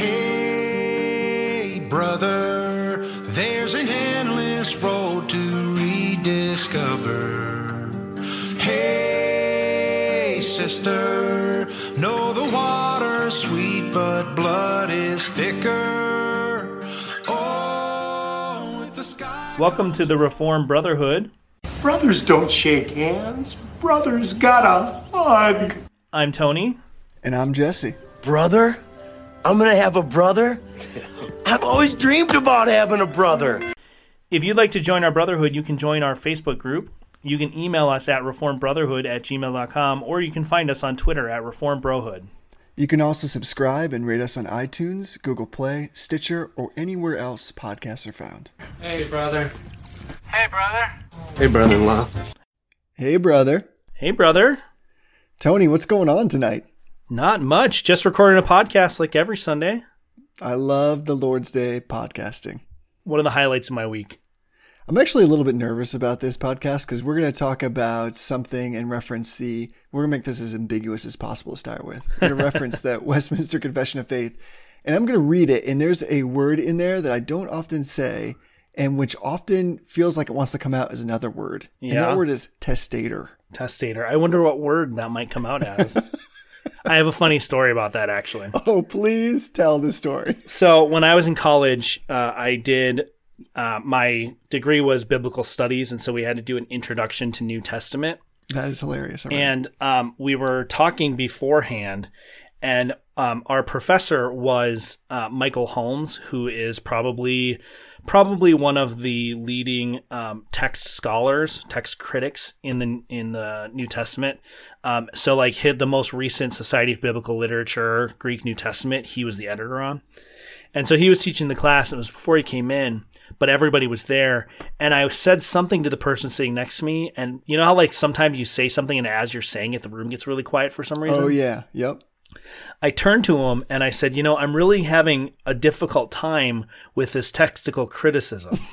Hey, brother, there's an endless road to rediscover. Hey, sister, know the water's sweet, but blood is thicker. Oh, with the sky. Welcome to the Reformed Brotherhood. Brothers don't shake hands. Brothers gotta hug. I'm Tony. And I'm Jesse. brother? I'm gonna have a brother? I've always dreamed about having a brother. If you'd like to join our Brotherhood, you can join our Facebook group. You can email us at reformbrotherhood at gmail.com or you can find us on Twitter at reformbrohood. You can also subscribe and rate us on iTunes, Google Play, Stitcher, or anywhere else podcasts are found. Hey, brother. Hey, brother. Hey, brother-in-law. Hey, brother. Hey, brother. Tony, what's going on tonight? Not much. Just recording a podcast like every Sunday. I love the Lord's Day podcasting. One of the highlights of my week. I'm actually a little bit nervous about this podcast because we're going to talk about something and reference the. We're going to make this as ambiguous as possible to start with. We're going to reference the Westminster Confession of Faith, and I'm going to read it. And there's a word in there that I don't often say, and which often feels like it wants to come out as another word. And Yeah. that word is testator. Testator. I wonder what word that might come out as. I have a funny story about that actually. Oh, please tell the story. So when I was in college, uh, I did uh, my degree was biblical studies, and so we had to do an introduction to New Testament. That is hilarious. Right. And um, we were talking beforehand, and um, our professor was uh, Michael Holmes, who is probably probably one of the leading um, text scholars, text critics in the in the New Testament. Um, so, like, hit the most recent Society of Biblical Literature Greek New Testament, he was the editor on. And so he was teaching the class. It was before he came in, but everybody was there. And I said something to the person sitting next to me. And you know how, like, sometimes you say something, and as you're saying it, the room gets really quiet for some reason? oh, yeah. Yep. I turned to him and I said, You know, I'm really having a difficult time with this textical criticism.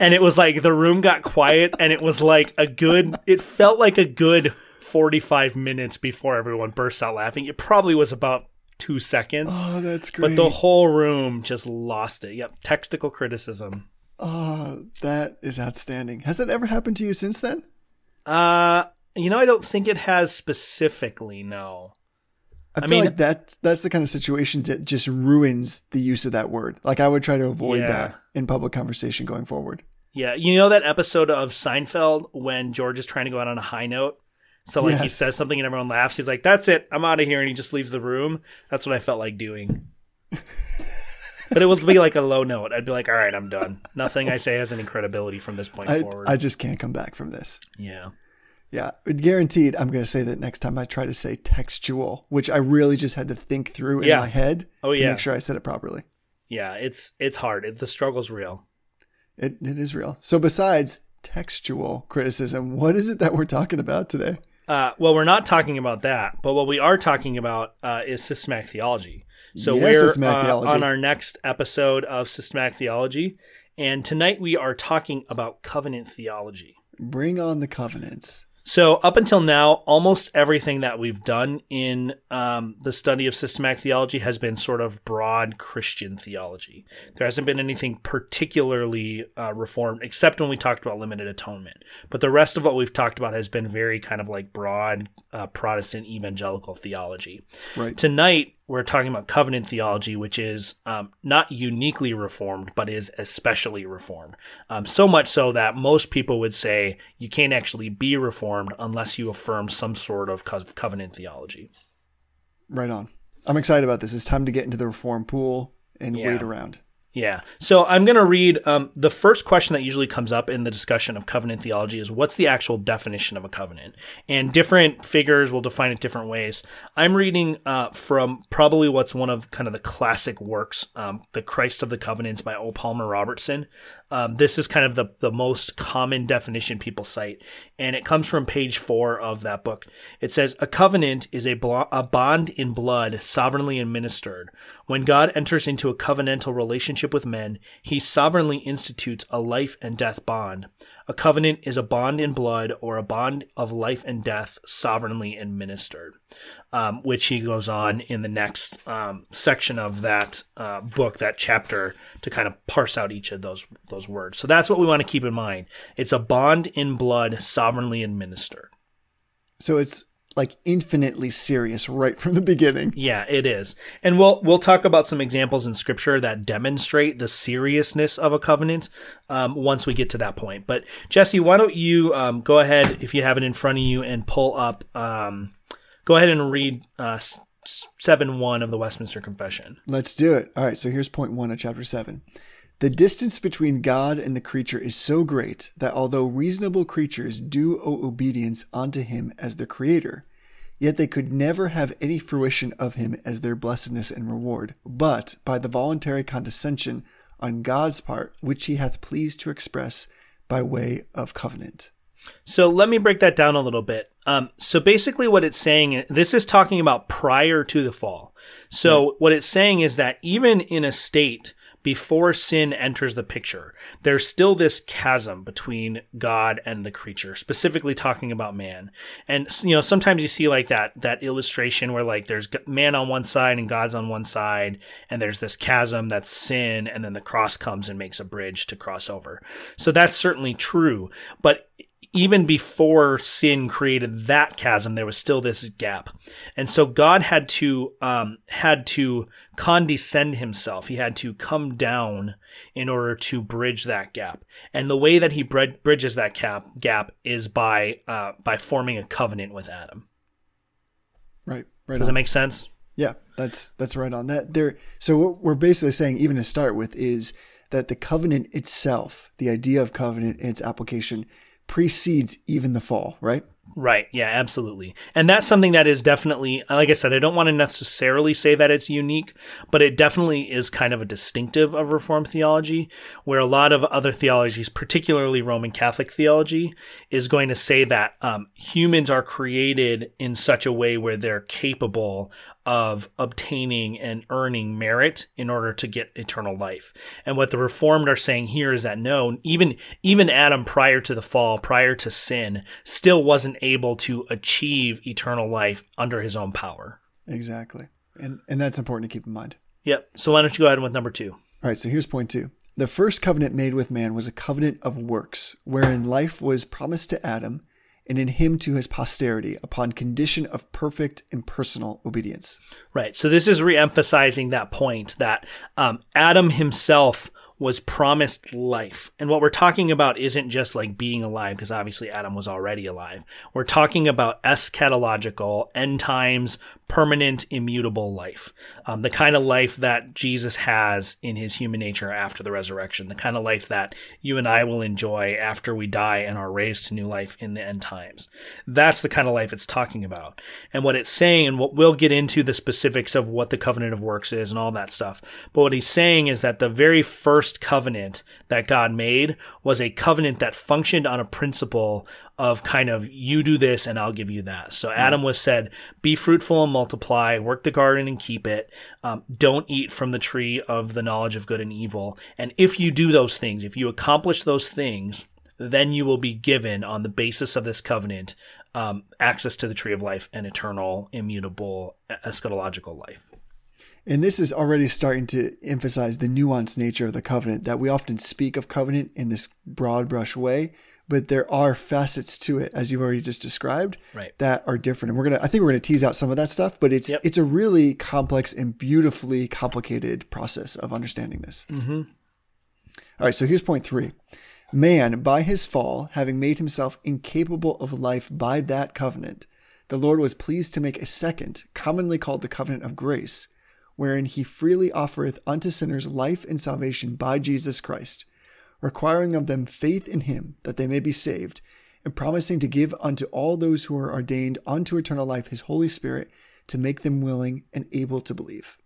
and it was like the room got quiet, and it was like a good, it felt like a good 45 minutes before everyone burst out laughing. It probably was about two seconds. Oh, that's great. But the whole room just lost it. Yep, textical criticism. oh, that is outstanding. Has that ever happened to you since then? Uh, you know, I don't think it has specifically. No. I I feel mean- like that that's the kind of situation that just ruins the use of that word. Like I would try to avoid Yeah. that in public conversation going forward. Yeah, you know that episode of Seinfeld when George is trying to go out on a high note. So like he says something and everyone laughs. He's like, "That's it, I'm out of here," and he just leaves the room. That's what I felt like doing. but it would be like a low note. I'd be like, "All right, I'm done. Nothing I say has any credibility from this point I forward." I just can't come back from this. yeah. Yeah, guaranteed. I'm going to say that next time I try to say textual, which I really just had to think through in Yeah. my head Oh, to yeah. make sure I said it properly. Yeah, it's it's hard. It, the struggle's real. It it is real. So besides textual criticism, what is it that we're talking about today? Uh, well, we're not talking about that, but what we are talking about uh, is systematic theology. So Yes, we're uh, on our next episode of systematic theology, and tonight we are talking about covenant theology. Bring on the covenants. So up until now, almost everything that we've done in um, the study of systematic theology has been sort of broad Christian theology. There hasn't been anything particularly uh, reformed, except when we talked about limited atonement. But the rest of what we've talked about has been very kind of like broad uh, Protestant evangelical theology. Right. Tonight, we're talking about covenant theology, which is um, not uniquely reformed, but is especially reformed. Um, so much so that most people would say you can't actually be reformed unless you affirm some sort of co- covenant theology. Right on. I'm excited about this. It's time to get into the reform pool and Yeah. wait around. Yeah. So I'm going to read um, the first question that usually comes up in the discussion of covenant theology is what's the actual definition of a covenant? And different figures will define it different ways. I'm reading uh, from probably what's one of kind of the classic works, um, The Christ of the Covenants by O. Palmer Robertson. Um, this is kind of the, the most common definition people cite, and it comes from page four of that book. It says, A covenant is a, a bond in blood sovereignly administered. When God enters into a covenantal relationship with men, he sovereignly institutes a life and death bond. A covenant is a bond in blood or a bond of life and death sovereignly administered, um, which he goes on in the next um, section of that uh, book, that chapter, to kind of parse out each of those those words. So that's what we want to keep in mind. It's a bond in blood sovereignly administered. So it's like infinitely serious right from the beginning. Yeah, it is. And we'll we'll talk about some examples in scripture that demonstrate the seriousness of a covenant um, once we get to that point. But Jesse, why don't you um, go ahead if you have it in front of you and pull up um, go ahead and read uh, seven one of the Westminster Confession. Let's do it. All right, so here's point one of chapter seven. The distance between God and the creature is so great that although reasonable creatures do owe obedience unto him as the creator, yet they could never have any fruition of him as their blessedness and reward, but by the voluntary condescension on God's part, which he hath pleased to express by way of covenant. So let me break that down a little bit. Um, so basically, what it's saying, this is talking about prior to the fall. So what it's saying is that even in a state before sin enters the picture, there's still this chasm between God and the creature, specifically talking about man. And you know, sometimes you see like that that illustration where like there's man on one side and God's on one side, and there's this chasm that's sin, and then the cross comes and makes a bridge to cross over. So that's certainly true, but even before sin created that chasm, there was still this gap, and so God had to um, had to condescend Himself. He had to come down in order to bridge that gap. And the way that He bridges that gap gap is by uh, by forming a covenant with Adam. Right. Right. Does on. that make sense? Yeah, that's that's right on that. There. So what we're basically saying, even to start with, is that the covenant itself, the idea of covenant and its application, precedes even the fall, right? Right. Yeah, absolutely. And that's something that is definitely, like I said, I don't want to necessarily say that it's unique, but it definitely is kind of a distinctive of Reformed theology, where a lot of other theologies, particularly Roman Catholic theology, is going to say that um, humans are created in such a way where they're capable of obtaining and earning merit in order to get eternal life. And what the reformed are saying here is that no, even even Adam prior to the fall, prior to sin, still wasn't able to achieve eternal life under his own power. Exactly. And and that's important to keep in mind. Yep. So why don't you go ahead with number 2? All right, so here's point 2. The first covenant made with man was a covenant of works, wherein life was promised to Adam and in him to his posterity upon condition of perfect impersonal obedience. Right. So this is reemphasizing that point that um, Adam himself was promised life. And what we're talking about isn't just like being alive, because obviously Adam was already alive. We're talking about eschatological, end times, permanent, immutable life. Um, the kind of life that Jesus has in his human nature after the resurrection, the kind of life that you and I will enjoy after we die and are raised to new life in the end times. That's the kind of life it's talking about. And what it's saying, and what we'll get into the specifics of what the covenant of works is and all that stuff. But what he's saying is that the very first covenant that God made was a covenant that functioned on a principle of kind of you do this and I'll give you that. So Adam was said, be fruitful and multiply, work the garden and keep it. Um, don't eat from the tree of the knowledge of good and evil. And if you do those things, if you accomplish those things, then you will be given on the basis of this covenant um, access to the tree of life and eternal, immutable, eschatological life. And this is already starting to emphasize the nuanced nature of the covenant that we often speak of covenant in this broad brush way, but there are facets to it, as you've already just described, right. that are different. And we're gonna, I think we're gonna tease out some of that stuff, but it's yep. it's a really complex and beautifully complicated process of understanding this. Mm-hmm. All right, so here's point three. Man, by his fall, having made himself incapable of life by that covenant, the Lord was pleased to make a second, commonly called the covenant of grace, wherein he freely offereth unto sinners life and salvation by Jesus Christ requiring of them faith in him that they may be saved, and promising to give unto all those who are ordained unto eternal life his Holy Spirit to make them willing and able to believe.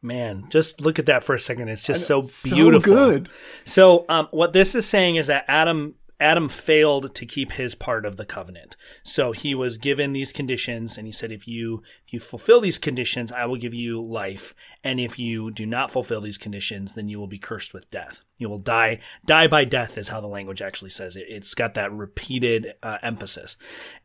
Man, just look at that for a second. It's just so beautiful. So good. So, um, what this is saying is that Adam Adam failed to keep his part of the covenant. So he was given these conditions and he said if you if you fulfill these conditions, I will give you life, and if you do not fulfill these conditions, then you will be cursed with death. You will die die by death is how the language actually says it. It's got that repeated uh, emphasis.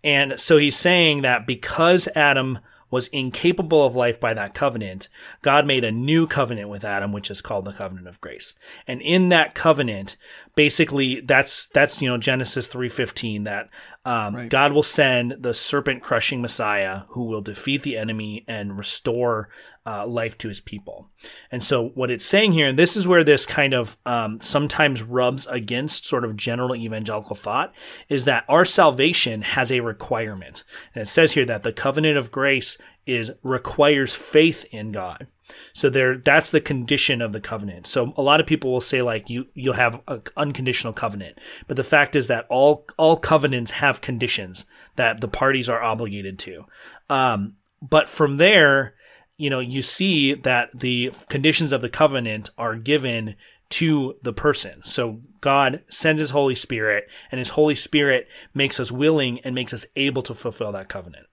And so he's saying that because Adam was incapable of life by that covenant, God made a new covenant with Adam, which is called the covenant of grace. And in that covenant, basically that's that's you know Genesis 3:15 that um, Right. God will send the serpent crushing Messiah who will defeat the enemy and restore uh, life to his people. And so, what it's saying here, and this is where this kind of um, sometimes rubs against sort of general evangelical thought, is that our salvation has a requirement. And it says here that the covenant of grace is requires faith in God. So there, that's the condition of the covenant. So a lot of people will say like you you'll have an unconditional covenant, but the fact is that all all covenants have conditions that the parties are obligated to. Um, but from there, you know, you see that the conditions of the covenant are given to the person. So God sends His Holy Spirit, and His Holy Spirit makes us willing and makes us able to fulfill that covenant.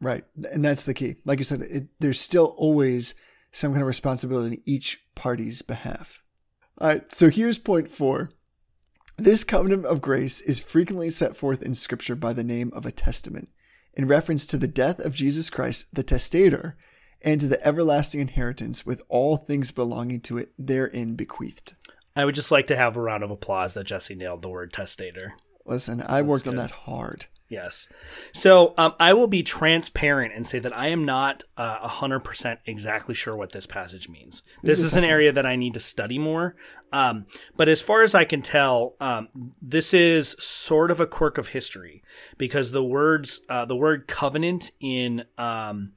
Right. And that's the key. Like you said, it, there's still always some kind of responsibility in each party's behalf. All right. So here's point four. This covenant of grace is frequently set forth in scripture by the name of a testament in reference to the death of Jesus Christ, the testator, and to the everlasting inheritance with all things belonging to it therein bequeathed. I would just like to have a round of applause that Jesse nailed the word testator. Listen, I worked on that hard. Yes. So um, I will be transparent and say that I am not uh, a 100% exactly sure what this passage means. This, is is an area that I need to study more. Um, but as far as I can tell, um, this is sort of a quirk of history because the words, uh, the word covenant in um,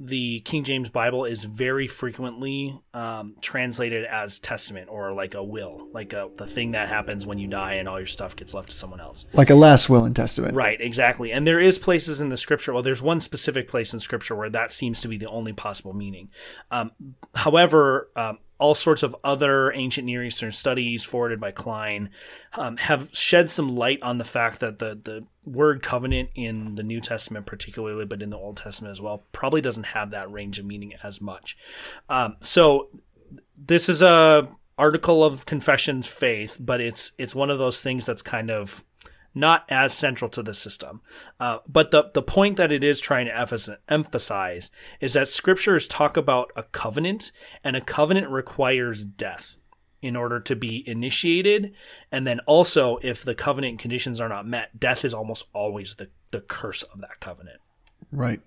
the King James Bible is very frequently um, translated as testament or like a will, like a, the thing that happens when you die and all your stuff gets left to someone else. Like a last will and testament. Right, exactly. And there is places in the scripture. Well, there's one specific place in scripture where that seems to be the only possible meaning. Um, however, um, all sorts of other ancient Near Eastern studies forwarded by Kline um, have shed some light on the fact that the the word covenant in the New Testament, particularly, but in the Old Testament as well, probably doesn't have that range of meaning as much. Um, so this is a article of confessions faith, but it's it's one of those things that's kind of not as central to the system. Uh, but the, the point that it is trying to emphasize is that scriptures talk about a covenant, and a covenant requires death in order to be initiated. And then also, if the covenant conditions are not met, death is almost always the, the curse of that covenant. Right.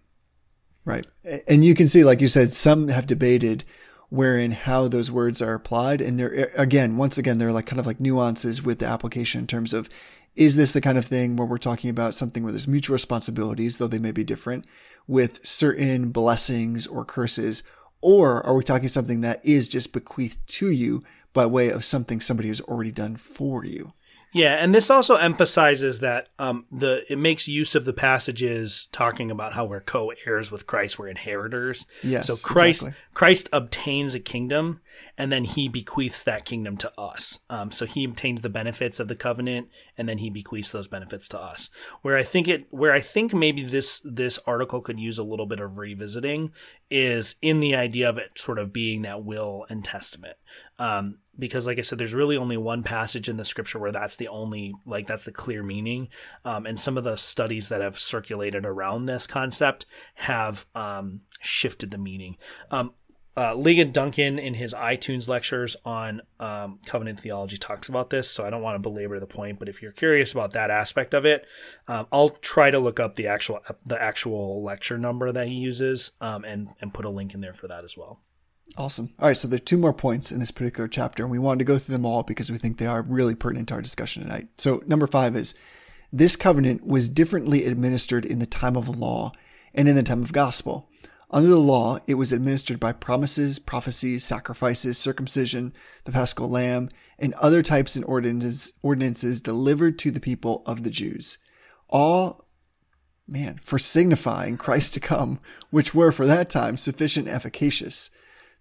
Right. And you can see, like you said, some have debated wherein how those words are applied. And there, again, once again, there are like kind of like nuances with the application in terms of is this the kind of thing where we're talking about something where there's mutual responsibilities, though they may be different, with certain blessings or curses? Or are we talking something that is just bequeathed to you by way of something somebody has already done for you? Yeah, and this also emphasizes that um, the it makes use of the passages talking about how we're co-heirs with Christ, we're inheritors. Yes, So Christ exactly. Christ obtains a kingdom, and then he bequeaths that kingdom to us. Um, so he obtains the benefits of the covenant, and then he bequeaths those benefits to us. Where I think it, where I think maybe this this article could use a little bit of revisiting is in the idea of it sort of being that will and testament. Um, because like I said, there's really only one passage in the scripture where that's the only like that's the clear meaning. Um, and some of the studies that have circulated around this concept have um, shifted the meaning. Um, uh, Ligon Duncan in his iTunes lectures on um, covenant theology talks about this, so I don't want to belabor the point. But if you're curious about that aspect of it, um, I'll try to look up the actual the actual lecture number that he uses um, and and put a link in there for that as well. Awesome. All right, so there are two more points in this particular chapter, and we wanted to go through them all because we think they are really pertinent to our discussion tonight. So, number five is this covenant was differently administered in the time of law and in the time of gospel. Under the law, it was administered by promises, prophecies, sacrifices, circumcision, the paschal lamb, and other types and ordinances, ordinances delivered to the people of the Jews. All man, for signifying Christ to come, which were for that time sufficient efficacious,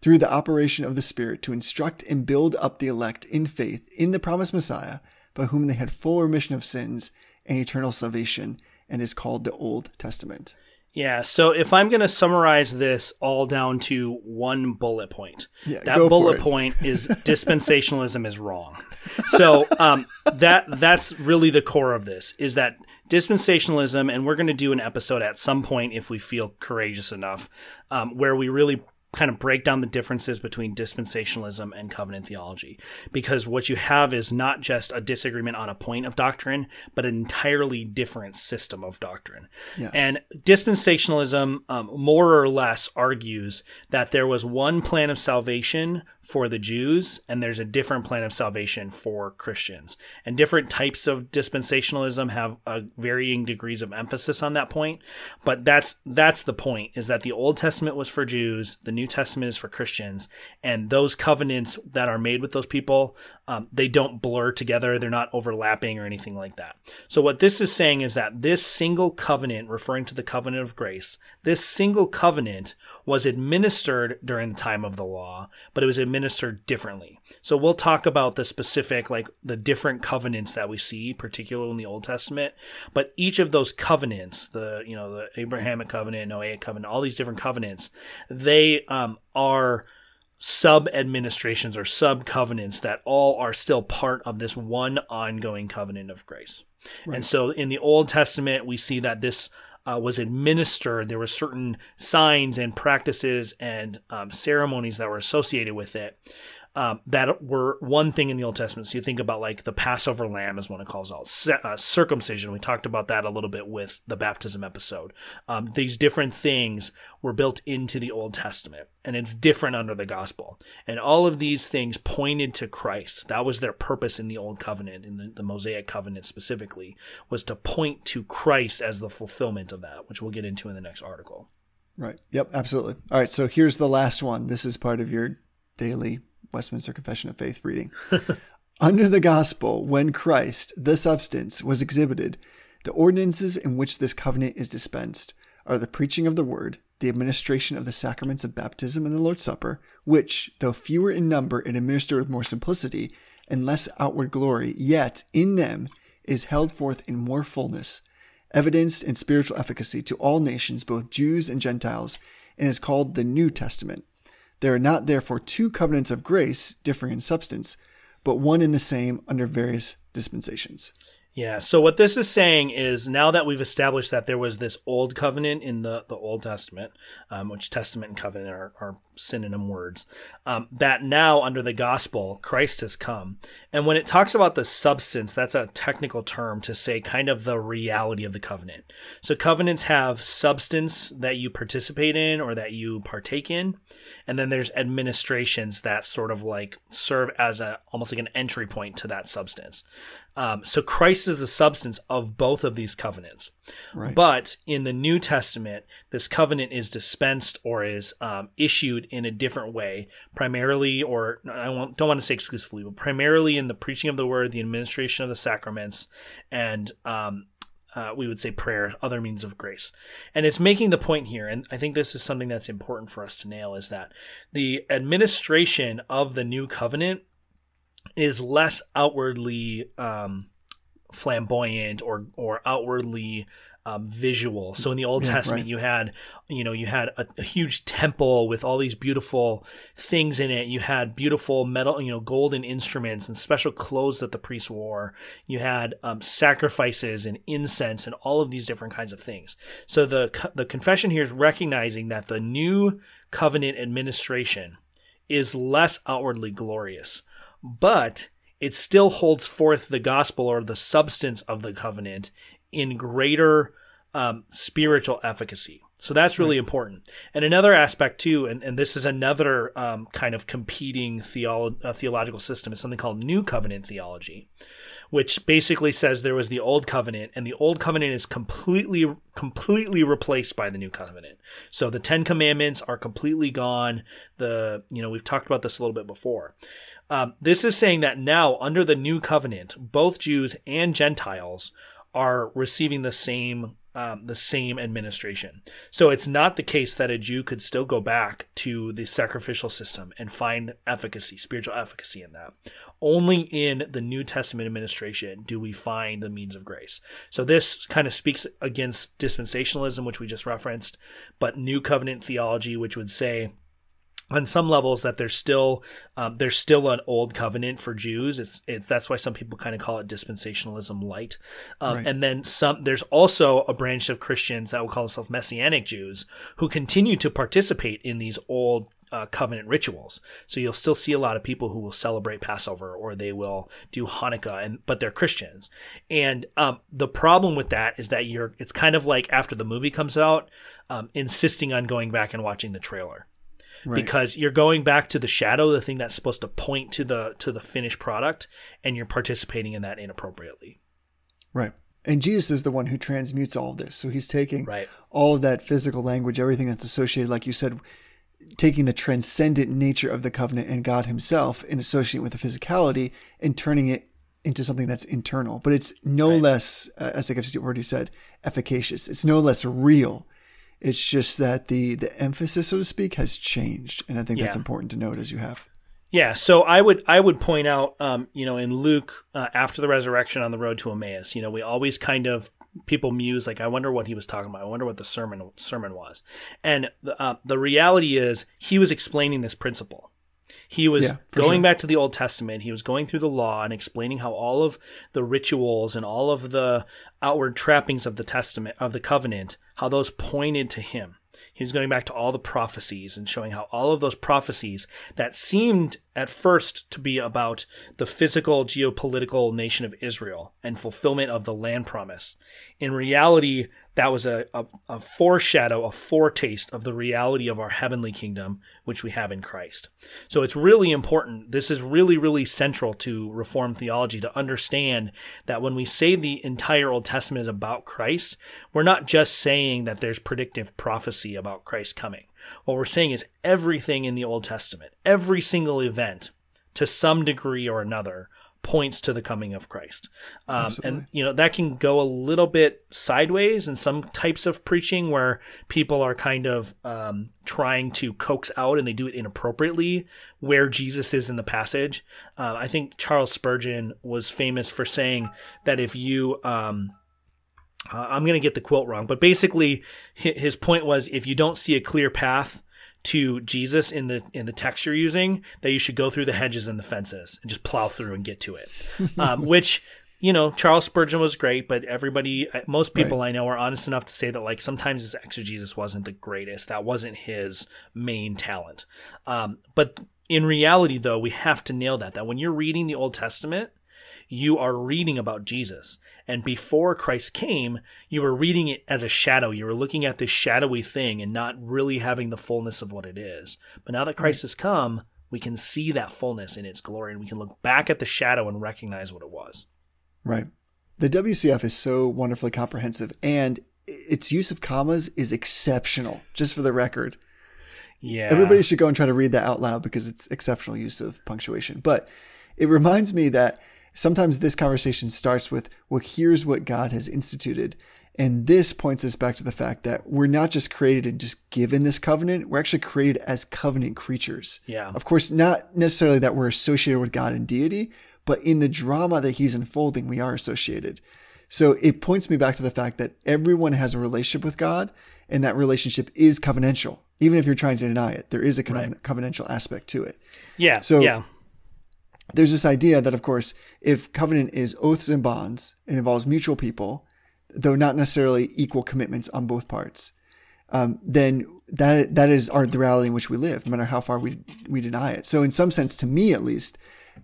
through the operation of the Spirit to instruct and build up the elect in faith in the promised Messiah by whom they had full remission of sins and eternal salvation, and is called the Old Testament. Yeah, so if I'm going to summarize this all down to one bullet point, Yeah, that bullet point is dispensationalism is wrong. So um, that that's really the core of this is that dispensationalism, and we're going to do an episode at some point if we feel courageous enough, um, where we really kind of break down the differences between dispensationalism and covenant theology because what you have is not just a disagreement on a point of doctrine but an entirely different system of doctrine Yes. and dispensationalism um, more or less argues that there was one plan of salvation for the Jews and there's a different plan of salvation for Christians. And different types of dispensationalism have varying degrees of emphasis on that point, but that's that's the point is that the Old Testament was for Jews, the New Testament is for Christians, and those covenants that are made with those people, um, they don't blur together, they're not overlapping or anything like that. So what this is saying is that this single covenant referring to the covenant of grace, this single covenant was administered during the time of the law, but it was administered differently. So we'll talk about the specific, like the different covenants that we see, particularly in the Old Testament. But each of those covenants, the you know the Abrahamic covenant, Noahic covenant, all these different covenants, they um, are sub administrations or sub covenants that all are still part of this one ongoing covenant of grace. And so in the Old Testament, we see that this uh, was administered. There were certain signs and practices and um, ceremonies that were associated with it. Um, that were one thing in the Old Testament. So you think about like the Passover lamb is what it calls out. Uh, circumcision. We talked about that a little bit with the baptism episode. Um, these different things were built into the Old Testament, and it's different under the gospel. And all of these things pointed to Christ. That was their purpose in the Old Covenant, in the, the Mosaic Covenant specifically, was to point to Christ as the fulfillment of that, which we'll get into in the next article. Right. Yep, absolutely. All right, so here's the last one. This is part of your daily Westminster Confession of Faith reading. Under the gospel, when Christ, the substance, was exhibited, the ordinances in which this covenant is dispensed are the preaching of the word, the administration of the sacraments of baptism and the Lord's Supper, which, though fewer in number and administered with more simplicity and less outward glory, yet in them is held forth in more fullness, evidenced in spiritual efficacy to all nations, both Jews and Gentiles, and is called the New Testament. There are not therefore two covenants of grace, differing in substance, but one and the same under various dispensations. Yeah. So what this is saying is now that we've established that there was this old covenant in the, the Old Testament, um, which testament and covenant are, are synonym words, um, that now under the gospel, Christ has come. And when it talks about the substance, that's a technical term to say kind of the reality of the covenant. So covenants have substance that you participate in or that you partake in. And then there's administrations that sort of like serve as a almost like an entry point to that substance. Um, so Christ is the substance of both of these covenants. Right. But in the New Testament, this covenant is dispensed or is um, issued in a different way, primarily, or I won't, don't want to say exclusively, but primarily in the preaching of the word, the administration of the sacraments, and um, uh, we would say prayer, other means of grace. And it's making the point here, and I think this is something that's important for us to nail, is that the administration of the new covenant is less outwardly um, flamboyant or or outwardly um, visual. So in the Old Yeah, Testament, right. you had you know you had a, a huge temple with all these beautiful things in it. You had beautiful metal, you know, golden instruments and special clothes that the priests wore. You had um, sacrifices and incense and all of these different kinds of things. So the the confession here is recognizing that the new covenant administration is less outwardly glorious, but it still holds forth the gospel or the substance of the covenant in greater um, spiritual efficacy. So that's really important. And another aspect too, and, and this is another um, kind of competing theolo- uh, theological system, is something called New Covenant theology, which basically says there was the Old Covenant, and the Old Covenant is completely completely replaced by the New Covenant. So the Ten Commandments are completely gone. The you know we've talked about this a little bit before. Um, this is saying that now under the New Covenant, both Jews and Gentiles are receiving the same um, the same administration. So it's not the case that a Jew could still go back to the sacrificial system and find efficacy, spiritual efficacy in that. Only in the New Testament administration do we find the means of grace. So this kind of speaks against dispensationalism, which we just referenced, but New Covenant theology, which would say on some levels that there's still um, there's still an old covenant for Jews. It's it's that's why some people kind of call it dispensationalism light. Um, Right. And then some there's also a branch of Christians that will call themselves messianic Jews who continue to participate in these old uh, covenant rituals. So you'll still see a lot of people who will celebrate Passover or they will do Hanukkah, and but they're Christians. And um, the problem with that is that you're it's kind of like after the movie comes out, um, insisting on going back and watching the trailer Right. because you're going back to the shadow, the thing that's supposed to point to the to the finished product, and you're participating in that inappropriately. Right. And Jesus is the one who transmutes all of this. So he's taking Right. all of that physical language, everything that's associated, like you said, taking the transcendent nature of the covenant and God himself and associating it with the physicality and turning it into something that's internal. But it's no less, uh, as I've already said, efficacious. It's no less real. It's just that the the emphasis, so to speak, has changed. And I think that's important to note as you have. Yeah, so I would I would point out, um, you know, in Luke uh, after the resurrection on the road to Emmaus, you know, we always kind of people muse like, I wonder what he was talking about. I wonder what the sermon sermon was, and the, uh, the reality is he was explaining this principle. He was Yeah, going sure. back to the Old Testament. He was going through the law and explaining how all of the rituals and all of the outward trappings of the Testament of the covenant, how those pointed to him. He was going back to all the prophecies and showing how all of those prophecies that seemed at first to be about the physical geopolitical nation of Israel and fulfillment of the land promise. In reality, that was a, a, a foreshadow, a foretaste of the reality of our heavenly kingdom, which we have in Christ. So it's really important. This is really, really central to Reformed theology to understand that when we say the entire Old Testament is about Christ, we're not just saying that there's predictive prophecy about Christ coming. What we're saying is everything in the Old Testament, every single event, to some degree or another, points to the coming of Christ. Um, and, you know, that can go a little bit sideways in some types of preaching where people are kind of um, trying to coax out and they do it inappropriately where Jesus is in the passage. Uh, I think Charles Spurgeon was famous for saying that if you. Um, uh, I'm going to get the quote wrong, but basically his point was if you don't see a clear path to Jesus in the in the text you're using, that you should go through the hedges and the fences and just plow through and get to it. um, which you know, Charles Spurgeon was great, but everybody, uh, most people I know are honest enough to say that like sometimes his exegesis wasn't the greatest. That wasn't his main talent. Um, but in reality, though, we have to nail that. That when you're reading the Old Testament, you are reading about Jesus. And before Christ came, you were reading it as a shadow. You were looking at this shadowy thing and not really having the fullness of what it is. But now that Christ has come, we can see that fullness in its glory and we can look back at the shadow and recognize what it was. Right. The WCF is so wonderfully comprehensive, and its use of commas is exceptional. Just for the record, Yeah. everybody should go and try to read that out loud because it's exceptional use of punctuation. But it reminds me that sometimes this conversation starts with, "Well, here's what God has instituted," and this points us back to the fact that we're not just created and just given this covenant; we're actually created as covenant creatures. Yeah. Of course, not necessarily that we're associated with God and deity, but in the drama that He's unfolding, we are associated. So it points me back to the fact that everyone has a relationship with God, and that relationship is covenantal. Even if you're trying to deny it, there is a covenant, covenantal aspect to it. Yeah. So- yeah. There's this idea that, of course, if covenant is oaths and bonds, it involves mutual people, though not necessarily equal commitments on both parts, um, then that that is our the reality in which we live, no matter how far we we deny it. So, in some sense, to me at least,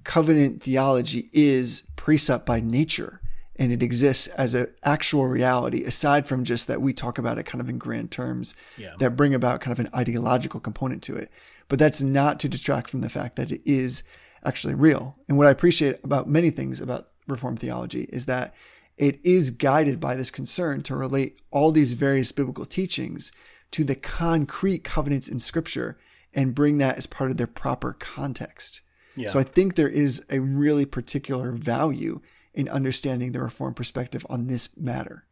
covenant theology is precept by nature, and it exists as an actual reality, aside from just that we talk about it kind of in grand terms Yeah. that bring about kind of an ideological component to it. But that's not to detract from the fact that it is actually real. And what I appreciate about many things about Reformed theology is that it is guided by this concern to relate all these various biblical teachings to the concrete covenants in Scripture and bring that as part of their proper context. Yeah. So I think there is a really particular value in understanding the Reformed perspective on this matter.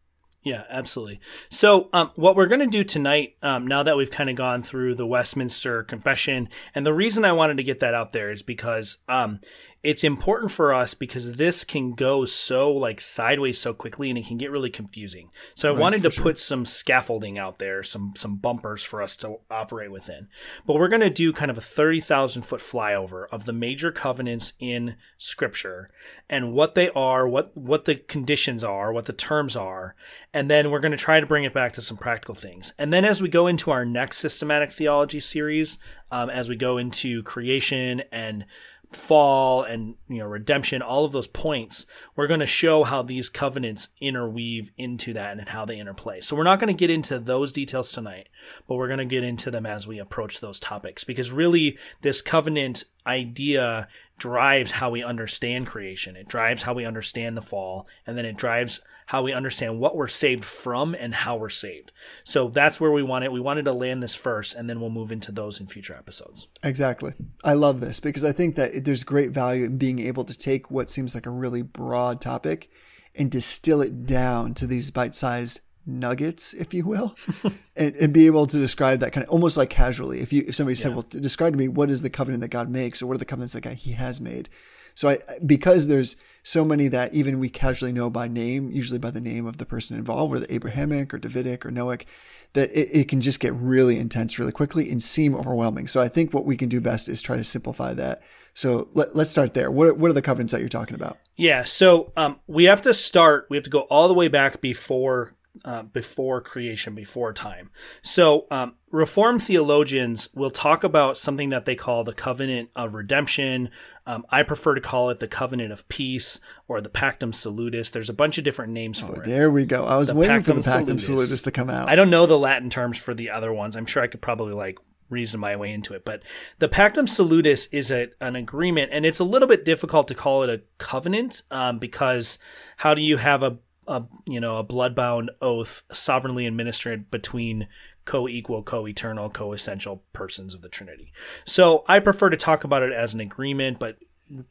Yeah, absolutely. So, um, what we're going to do tonight, um, now that we've kind of gone through the Westminster Confession, and the reason I wanted to get that out there is because um, it's important for us because this can go so like sideways so quickly and it can get really confusing. So I wanted to put some scaffolding out there, some some bumpers for us to operate within. But we're going to do kind of a 30,000 foot flyover of the major covenants in scripture and what they are, what what the conditions are, what the terms are, and then we're going to try to bring it back to some practical things. And then as we go into our next systematic theology series, um, as we go into creation and fall and you know redemption all of those points we're going to show how these covenants interweave into that and how they interplay. So we're not going to get into those details tonight but we're going to get into them as we approach those topics because really this covenant idea drives how we understand creation. It drives how we understand the fall and then it drives how we understand what we're saved from and how we're saved. So that's where we want it we wanted to land this first and then we'll move into those in future episodes. Exactly. I love this because I think that there's great value in being able to take what seems like a really broad topic and distill it down to these bite sized nuggets, if you will, and, and be able to describe that kind of almost like casually. If you if somebody said, "Well, describe to me what is the covenant that God makes, or what are the covenants that God, He has made," so I because there's so many that even we casually know by name, usually by the name of the person involved, whether Abrahamic or Davidic or Noahic, that it, it can just get really intense really quickly and seem overwhelming. So I think what we can do best is try to simplify that. So let, let's start there. What, what are the covenants that you're talking about? Yeah, so um, we have to start. We have to go all the way back before uh, before creation, before time. So um, Reformed theologians will talk about something that they call the covenant of redemption. Um, I prefer to call it the covenant of peace or the pactum salutis. There's a bunch of different names for it. There we go. I was waiting for the Pactum Pactum Salutis. Salutis to come out. I don't know the Latin terms for the other ones. I'm sure I could probably like reason my way into it. But the Pactum Salutis is a, an agreement, and it's a little bit difficult to call it a covenant um, because how do you have a, a you know a bloodbound oath sovereignly administered between co-equal, co-eternal, co-essential persons of the Trinity? So I prefer to talk about it as an agreement, but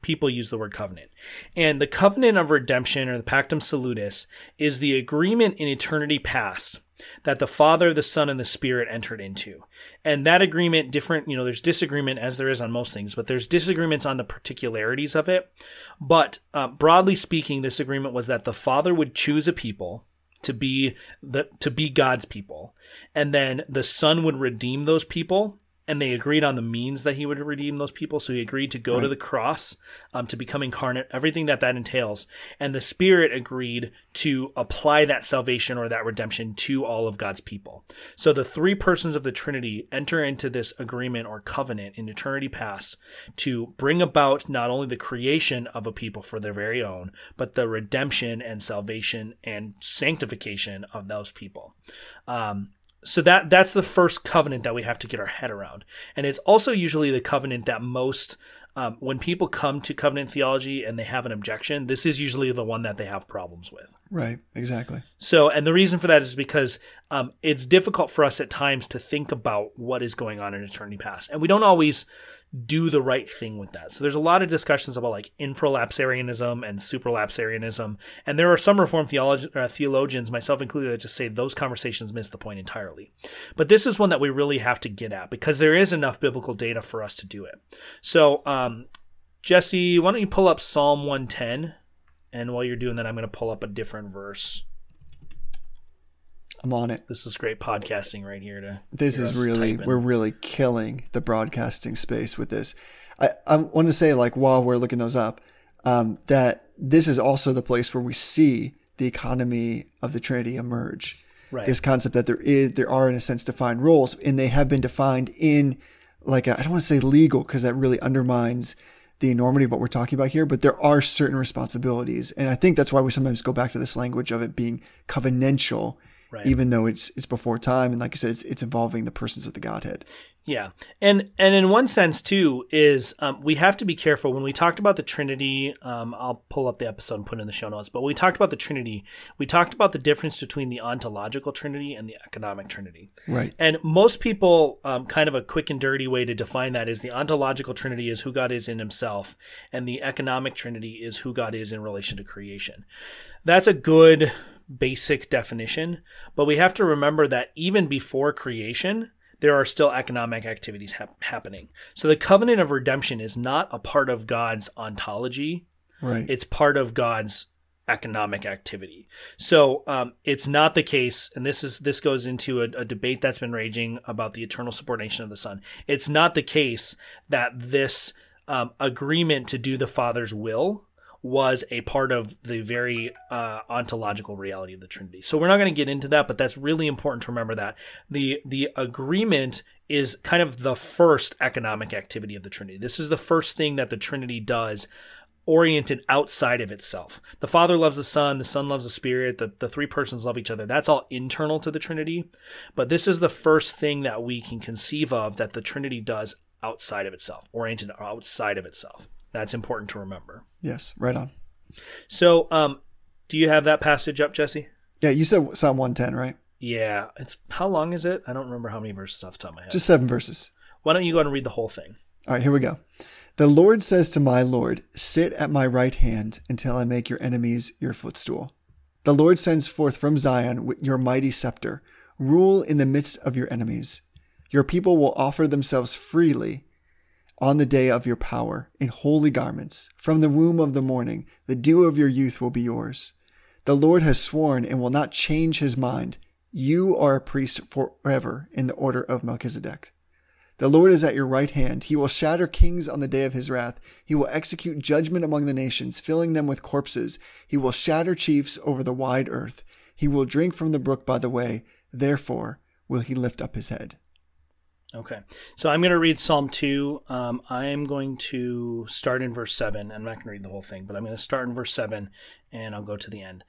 people use the word covenant. And the covenant of redemption or the Pactum Salutis is the agreement in eternity past that the Father, the Son, and the Spirit entered into. And that agreement, different, you know, there's disagreement as there is on most things, but there's disagreements on the particularities of it. But uh, broadly speaking, this agreement was that the Father would choose a people to be the to be God's people, and then the Son would redeem those people. And they agreed on the means that he would redeem those people. So he agreed to go to the cross, um, to become incarnate, everything that that entails. And the Spirit agreed to apply that salvation or that redemption to all of God's people. So the three persons of the Trinity enter into this agreement or covenant in eternity past to bring about not only the creation of a people for their very own, but the redemption and salvation and sanctification of those people. Um, so that that's the first covenant that we have to get our head around, and it's also usually the covenant that most um, when people come to covenant theology and they have an objection, this is usually the one that they have problems with. right. Exactly. So, and the reason for that is because um, it's difficult for us at times to think about what is going on in eternity past, and we don't always do the right thing with that. So, there's a lot of discussions about like infralapsarianism and supralapsarianism, and there are some Reformed theolog- uh, theologians, myself included, that just say those conversations miss the point entirely. But this is one that we really have to get at because there is enough biblical data for us to do it. So, um, Jesse, why don't you pull up Psalm 110? And while you're doing that, I'm going to pull up a different verse. I'm on it. This is great podcasting right here. To This is really typing. we're really killing the broadcasting space with this. I, I want to say like while we're looking those up, um, that this is also the place where we see the economy of the Trinity emerge. Right. This concept that there is there are in a sense defined roles, and they have been defined in like I don't want to say legal because that really undermines the enormity of what we're talking about here, but there are certain responsibilities, and I think that's why we sometimes go back to this language of it being covenantal, Right. even though it's it's before time, and like I said, it's it's involving the persons of the Godhead. Yeah, and and in one sense too is um, we have to be careful when we talked about the Trinity. Um, I'll pull up the episode and put it in the show notes. But when we talked about the Trinity, we talked about the difference between the ontological Trinity and the economic Trinity. Right. And most people, um, kind of a quick and dirty way to define that is the ontological Trinity is who God is in Himself, and the economic Trinity is who God is in relation to creation. That's a good basic definition, but we have to remember that even before creation, there are still economic activities hap- happening. So the covenant of redemption is not a part of God's ontology. Right. It's part of God's economic activity. So um, it's not the case, and this is this goes into a, a debate that's been raging about the eternal subordination of the Son. It's not the case that this um, agreement to do the Father's will was a part of the very uh, ontological reality of the Trinity. So we're not going to get into that, but that's really important to remember that the the agreement is kind of the first economic activity of the Trinity. This is the first thing that the Trinity does oriented outside of itself. The Father loves the Son, the Son loves the Spirit, the, the three persons love each other. That's all internal to the Trinity. But this is the first thing that we can conceive of that the Trinity does outside of itself, oriented outside of itself. That's important to remember. yes, right on. So, um, do you have that passage up, Jesse? Yeah, you said Psalm 110, right? Yeah. It's how long is it? I don't remember how many verses off the top of my head. Just seven verses. Why don't you go and read the whole thing? All right, here we go. The Lord says to my Lord, Sit at my right hand until I make your enemies your footstool. The Lord sends forth from Zion your mighty scepter. Rule in the midst of your enemies. Your people will offer themselves freely on the day of your power in holy garments. From the womb of the morning, the dew of your youth will be yours. The Lord has sworn and will not change his mind. You are a priest forever in the order of Melchizedek. The Lord is at your right hand. He will shatter kings on the day of his wrath. He will execute judgment among the nations, filling them with corpses. He will shatter chiefs over the wide earth. He will drink from the brook by the way. Therefore will he lift up his head. Okay. So I'm going to read Psalm 2. Um, I'm going to start in verse 7. I'm not going to read the whole thing, but I'm going to start in verse 7 and I'll go to the end.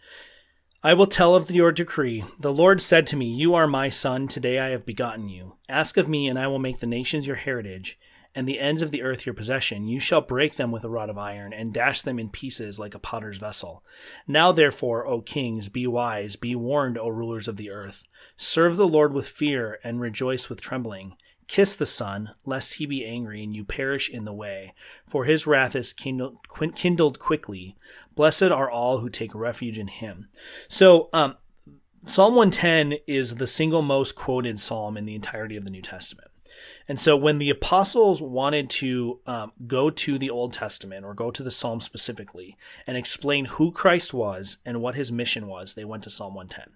I will tell of your decree. The Lord said to me, You are my son. Today I have begotten you. Ask of me, and I will make the nations your heritage, and the ends of the earth your possession. You shall break them with a rod of iron, and dash them in pieces like a potter's vessel. Now therefore, O kings, be wise, be warned, O rulers of the earth. Serve the Lord with fear, and rejoice with trembling. Kiss the Son, lest he be angry and you perish in the way, for his wrath is kindled, quickly. Blessed are all who take refuge in him. So, um, Psalm 110 is the single most quoted psalm in the entirety of the New Testament. And so when the apostles wanted to um, go to the Old Testament or go to the Psalm specifically and explain who Christ was and what his mission was, they went to Psalm 110.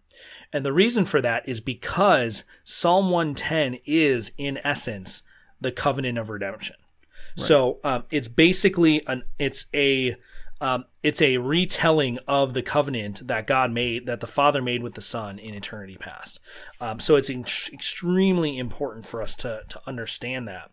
And the reason for that is because Psalm 110 is, in essence, the covenant of redemption. So um, it's basically an it's a um, it's a retelling of the covenant that God made, that the Father made with the Son in eternity past. Um, so it's ex- extremely important for us to to understand that.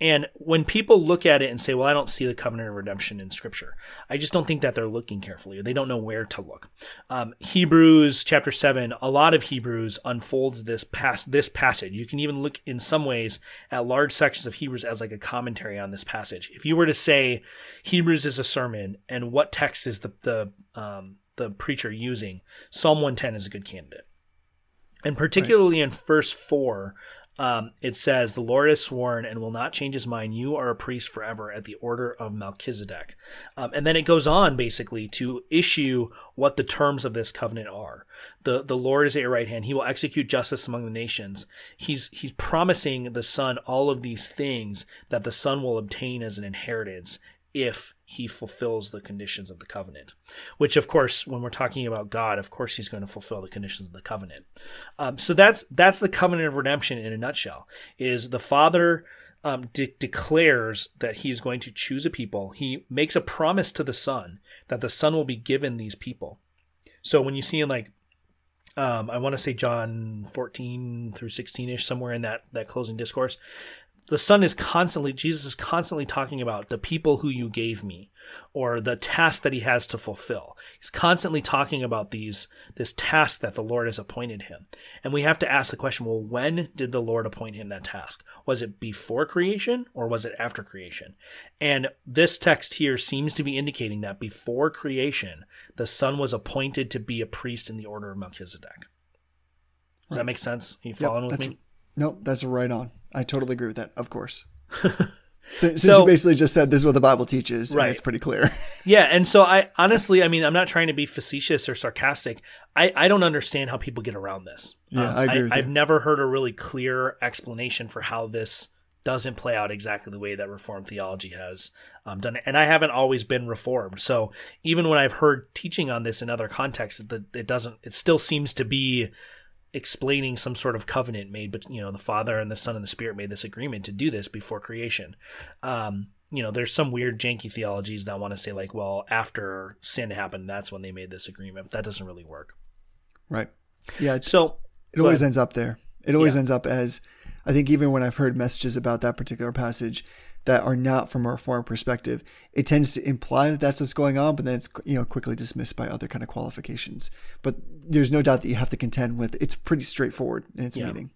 And when people look at it and say, "Well, I don't see the covenant of redemption in Scripture," I just don't think that they're looking carefully. They don't know where to look. Um, Hebrews chapter seven, a lot of Hebrews unfolds this past this passage. You can even look in some ways at large sections of Hebrews as like a commentary on this passage. If you were to say Hebrews is a sermon and what text is the the um, the preacher using, Psalm one ten is a good candidate. And particularly in verse 4 um, it says the lord has sworn and will not change his mind. You are a priest forever at the order of melchizedek. Um, and then it goes on basically to issue what the terms of this covenant are. The the lord is at your right hand. He will execute justice among the nations. He's he's promising the son all of these things that the son will obtain as an inheritance if he fulfills the conditions of the covenant. Which, of course, when we're talking about God, of course, he's going to fulfill the conditions of the covenant. Um, so that's that's the covenant of redemption in a nutshell. Is the Father um, de- declares that he is going to choose a people. He makes a promise to the Son that the Son will be given these people. So when you see in like um, I want to say John 14 through 16 ish, somewhere in that, that closing discourse. The Son is constantly, Jesus is constantly talking about the people who you gave me or the task that he has to fulfill. He's constantly talking about these, this task that the Lord has appointed him. And we have to ask the question, well, when did the Lord appoint him that task? Was it before creation or was it after creation? And this text here seems to be indicating that before creation, the Son was appointed to be a priest in the order of Melchizedek. Does that make sense? Are you following with that's, me? Nope, that's right on. I totally agree with that, of course. since, since So- you basically just said this is what the Bible teaches, Right. and it's pretty clear. Yeah, and so I honestly, I mean, I'm not trying to be facetious or sarcastic. I, I don't understand how people get around this. Um, Yeah, I agree with you. I've never heard a really clear explanation for how this doesn't play out exactly the way that Reformed theology has um, done it. And I haven't always been Reformed, so even when I've heard teaching on this in other contexts, it, it doesn't. It still seems to be explaining some sort of covenant made, but you know, the Father and the Son and the Spirit made this agreement to do this before creation. Um, you know, there's some weird janky theologies that want to say like, well, after sin happened, that's when they made this agreement. But that doesn't really work. Right. Yeah. So it always But- ends up there. It always Yeah. ends up as I think even when I've heard messages about that particular passage that are not from a reform perspective, it tends to imply that that's what's going on, but then it's you know quickly dismissed by other kind of qualifications. But there's no doubt that you have to contend with. It's pretty straightforward in its Yeah. meaning.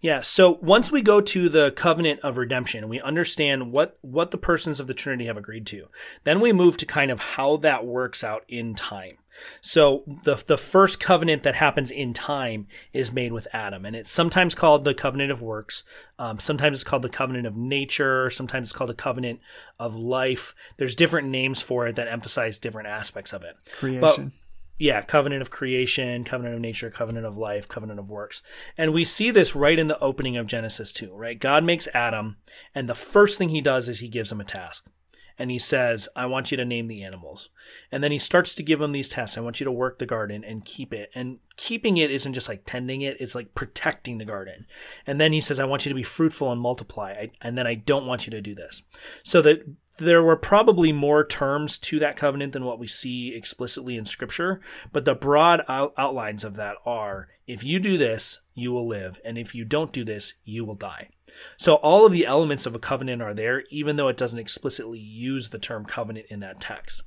Yeah, so once we go to the covenant of redemption, we understand what what the persons of the Trinity have agreed to. Then we move to kind of how that works out in time. So the the first covenant that happens in time is made with Adam, and it's sometimes called the covenant of works. Um, sometimes it's called the covenant of nature. Sometimes it's called the covenant of life. There's different names for it that emphasize different aspects of it. Creation. Yeah, covenant of creation, covenant of nature, covenant of life, covenant of works. And we see this right in the opening of Genesis 2, right? God makes Adam, and the first thing he does is he gives him a task. And he says, I want you to name the animals. And then he starts to give him these tasks. I want you to work the garden and keep it. And keeping it isn't just like tending it, it's like protecting the garden. And then he says, I want you to be fruitful and multiply. I, and then I don't want you to do this. So that there were probably more terms to that covenant than what we see explicitly in scripture, but the broad out- outlines of that are if you do this, you will live, and if you don't do this, you will die. So all of the elements of a covenant are there, even though it doesn't explicitly use the term covenant in that text.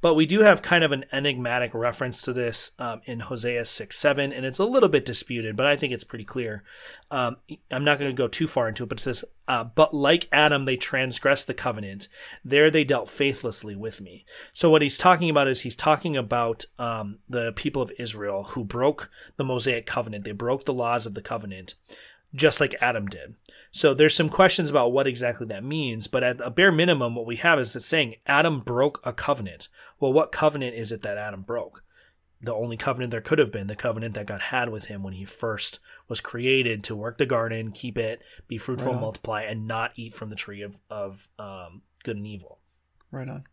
But we do have kind of an enigmatic reference to this um, in Hosea 6 7, and it's a little bit disputed, but I think it's pretty clear. Um, I'm not going to go too far into it, but it says, uh, But like Adam, they transgressed the covenant. There they dealt faithlessly with me. So what he's talking about is he's talking about um, the people of Israel who broke the Mosaic covenant. They broke the laws of the covenant just like Adam did. So there's some questions about what exactly that means, but at a bare minimum, what we have is it's saying Adam broke a covenant. Well, what covenant is it that Adam broke? The only covenant there could have been the covenant that God had with him when he first was created to work the garden, keep it, be fruitful, Right multiply, and not eat from the tree of, of um, good and evil. Right on.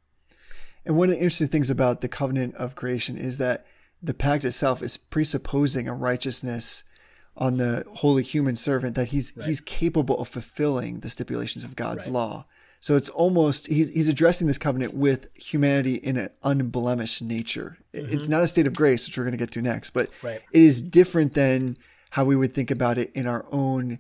And one of the interesting things about the covenant of creation is that the pact itself is presupposing a righteousness on the holy human servant that he's he's capable of fulfilling the stipulations of God's Right. law. So it's almost he's he's addressing this covenant with humanity in an unblemished nature. It- It's mm-hmm. not a state of grace, which we're going to get to next, but Right. it is different than how we would think about it in our own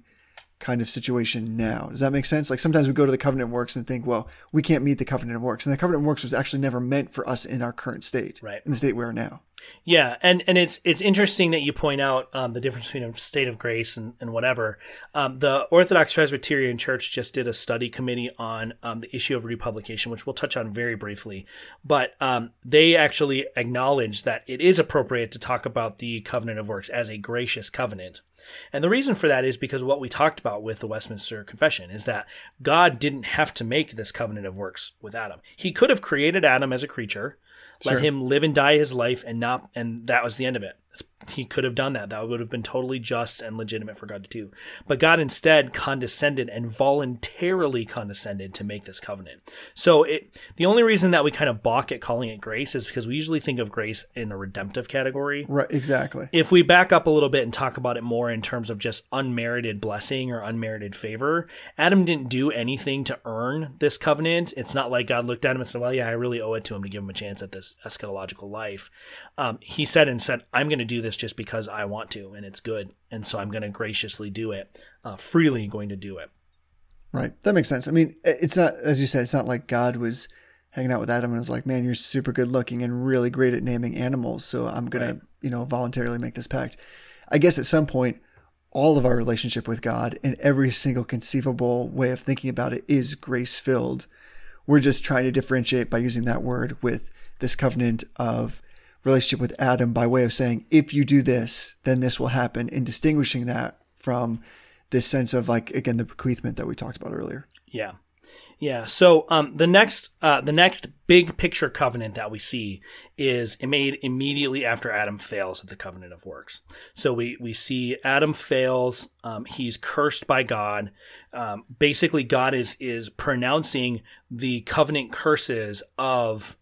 kind of situation now. Does that make sense? Like sometimes we go to the covenant of works and think, well, we can't meet the covenant of works. And the covenant of works was actually never meant for us in our current state, Right. in the state we are now. Yeah, and, and it's it's interesting that you point out um, the difference between a state of grace and, and whatever. Um, the Orthodox Presbyterian Church just did a study committee on um, the issue of republication, which we'll touch on very briefly. But um, they actually acknowledge that it is appropriate to talk about the covenant of works as a gracious covenant. And the reason for that is because what we talked about with the Westminster Confession is that God didn't have to make this covenant of works with Adam. He could have created Adam as a creature, Sure. let him live and die his life, and not, and that was the end of it. He could have done that. That would have been totally just and legitimate for God to do. But God instead condescended and voluntarily condescended to make this covenant. So it, the only reason that we kind of balk at calling it grace is because we usually think of grace in a redemptive category Right, exactly. if we back up a little bit and talk about it more in terms of just unmerited blessing or unmerited favor, Adam didn't do anything to earn this covenant. It's not like God looked at him and said, Well, yeah, I really owe it to him to give him a chance at this eschatological life. Um, he said and said, I'm going to do this just because I want to, and it's good. And so I'm going to graciously do it, uh, freely going to do it. Right. That makes sense. I mean, it's not, as you said, it's not like God was hanging out with Adam and was like, man, you're super good looking and really great at naming animals. So I'm going to, you know, voluntarily make this pact. I guess at some point, all of our relationship with God and every single conceivable way of thinking about it is grace filled. We're just trying to differentiate by using that word with this covenant of relationship with Adam by way of saying, if you do this, then this will happen, and distinguishing that from this sense of like, again, the bequeathment that we talked about earlier. Yeah. Yeah. So um, the next uh, the next big picture covenant that we see is made immediately after Adam fails at the covenant of works. So we we see Adam fails. Um, he's cursed by God. Um, basically, God is is pronouncing the covenant curses of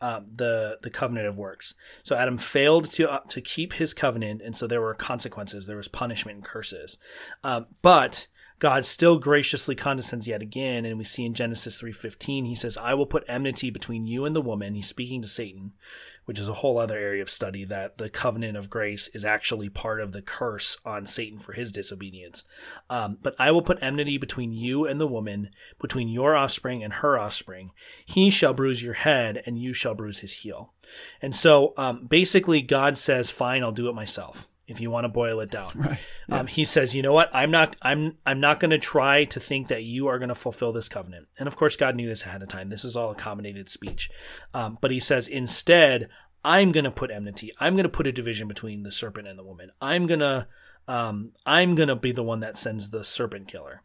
uh, the the covenant of works. So Adam failed to uh, to keep his covenant, and so there were consequences. There was punishment and curses. Uh, but God still graciously condescends yet again, and we see in Genesis 3:15 he says, "I will put enmity between you and the woman." He's speaking to Satan, which is a whole other area of study that the covenant of grace is actually part of the curse on Satan for his disobedience. Um, but I will put enmity between you and the woman, between your offspring and her offspring. He shall bruise your head, and you shall bruise his heel. And so, um, basically, God says, "Fine, I'll do it myself." If you want to boil it down. Right. Yeah. Um, he says, "You know what? I'm not. I'm. I'm not going to try to think that you are going to fulfill this covenant." And of course, God knew this ahead of time. This is all accommodated speech. Um, but he says, instead, I'm going to put enmity. I'm going to put a division between the serpent and the woman. I'm going to. Um, I'm going to be the one that sends the serpent killer.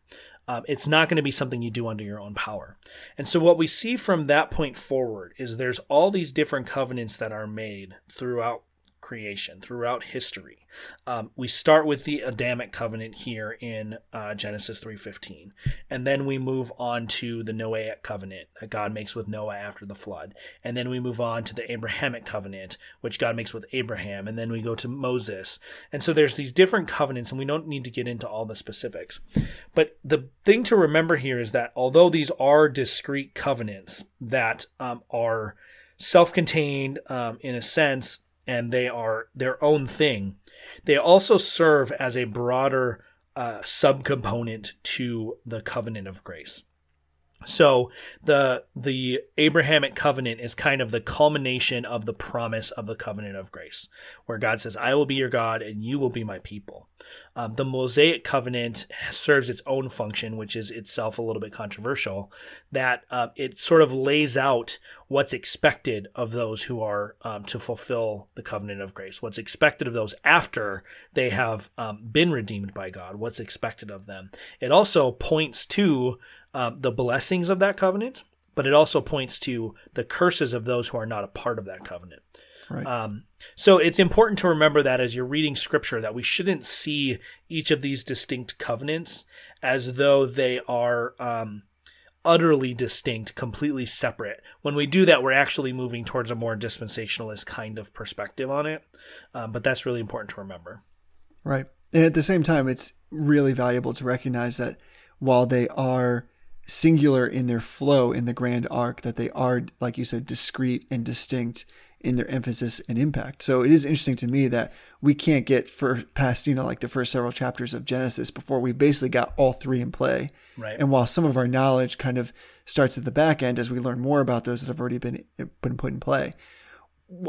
Um, it's not going to be something you do under your own power. And so, what we see from that point forward is there's all these different covenants that are made throughout creation throughout history. Um, we start with the Adamic covenant here in uh, Genesis 3:15, and then we move on to the Noahic covenant that God makes with Noah after the flood, and then we move on to the Abrahamic covenant which God makes with Abraham, and then we go to Moses. And so there's these different covenants, and we don't need to get into all the specifics. But the thing to remember here is that although these are discrete covenants that um, are self-contained um, in a sense and they are their own thing. They also serve as a broader uh, subcomponent to the covenant of grace. So the the Abrahamic covenant is kind of the culmination of the promise of the covenant of grace, where God says, "I will be your God, and you will be my people." Um, the Mosaic covenant serves its own function, which is itself a little bit controversial. That uh, it sort of lays out what's expected of those who are um, to fulfill the covenant of grace, what's expected of those after they have um, been redeemed by God, what's expected of them. It also points to um, the blessings of that covenant, but it also points to the curses of those who are not a part of that covenant. Right. Um, so it's important to remember that as you're reading scripture, that we shouldn't see each of these distinct covenants as though they are um, utterly distinct, completely separate. When we do that, we're actually moving towards a more dispensationalist kind of perspective on it. Um, but that's really important to remember. Right. And at the same time, it's really valuable to recognize that while they are singular in their flow in the grand arc that they are like you said discrete and distinct in their emphasis and impact. So it is interesting to me that we can't get for past you know like the first several chapters of genesis before we basically got all three in play. Right. And while some of our knowledge kind of starts at the back end as we learn more about those that have already been been put in play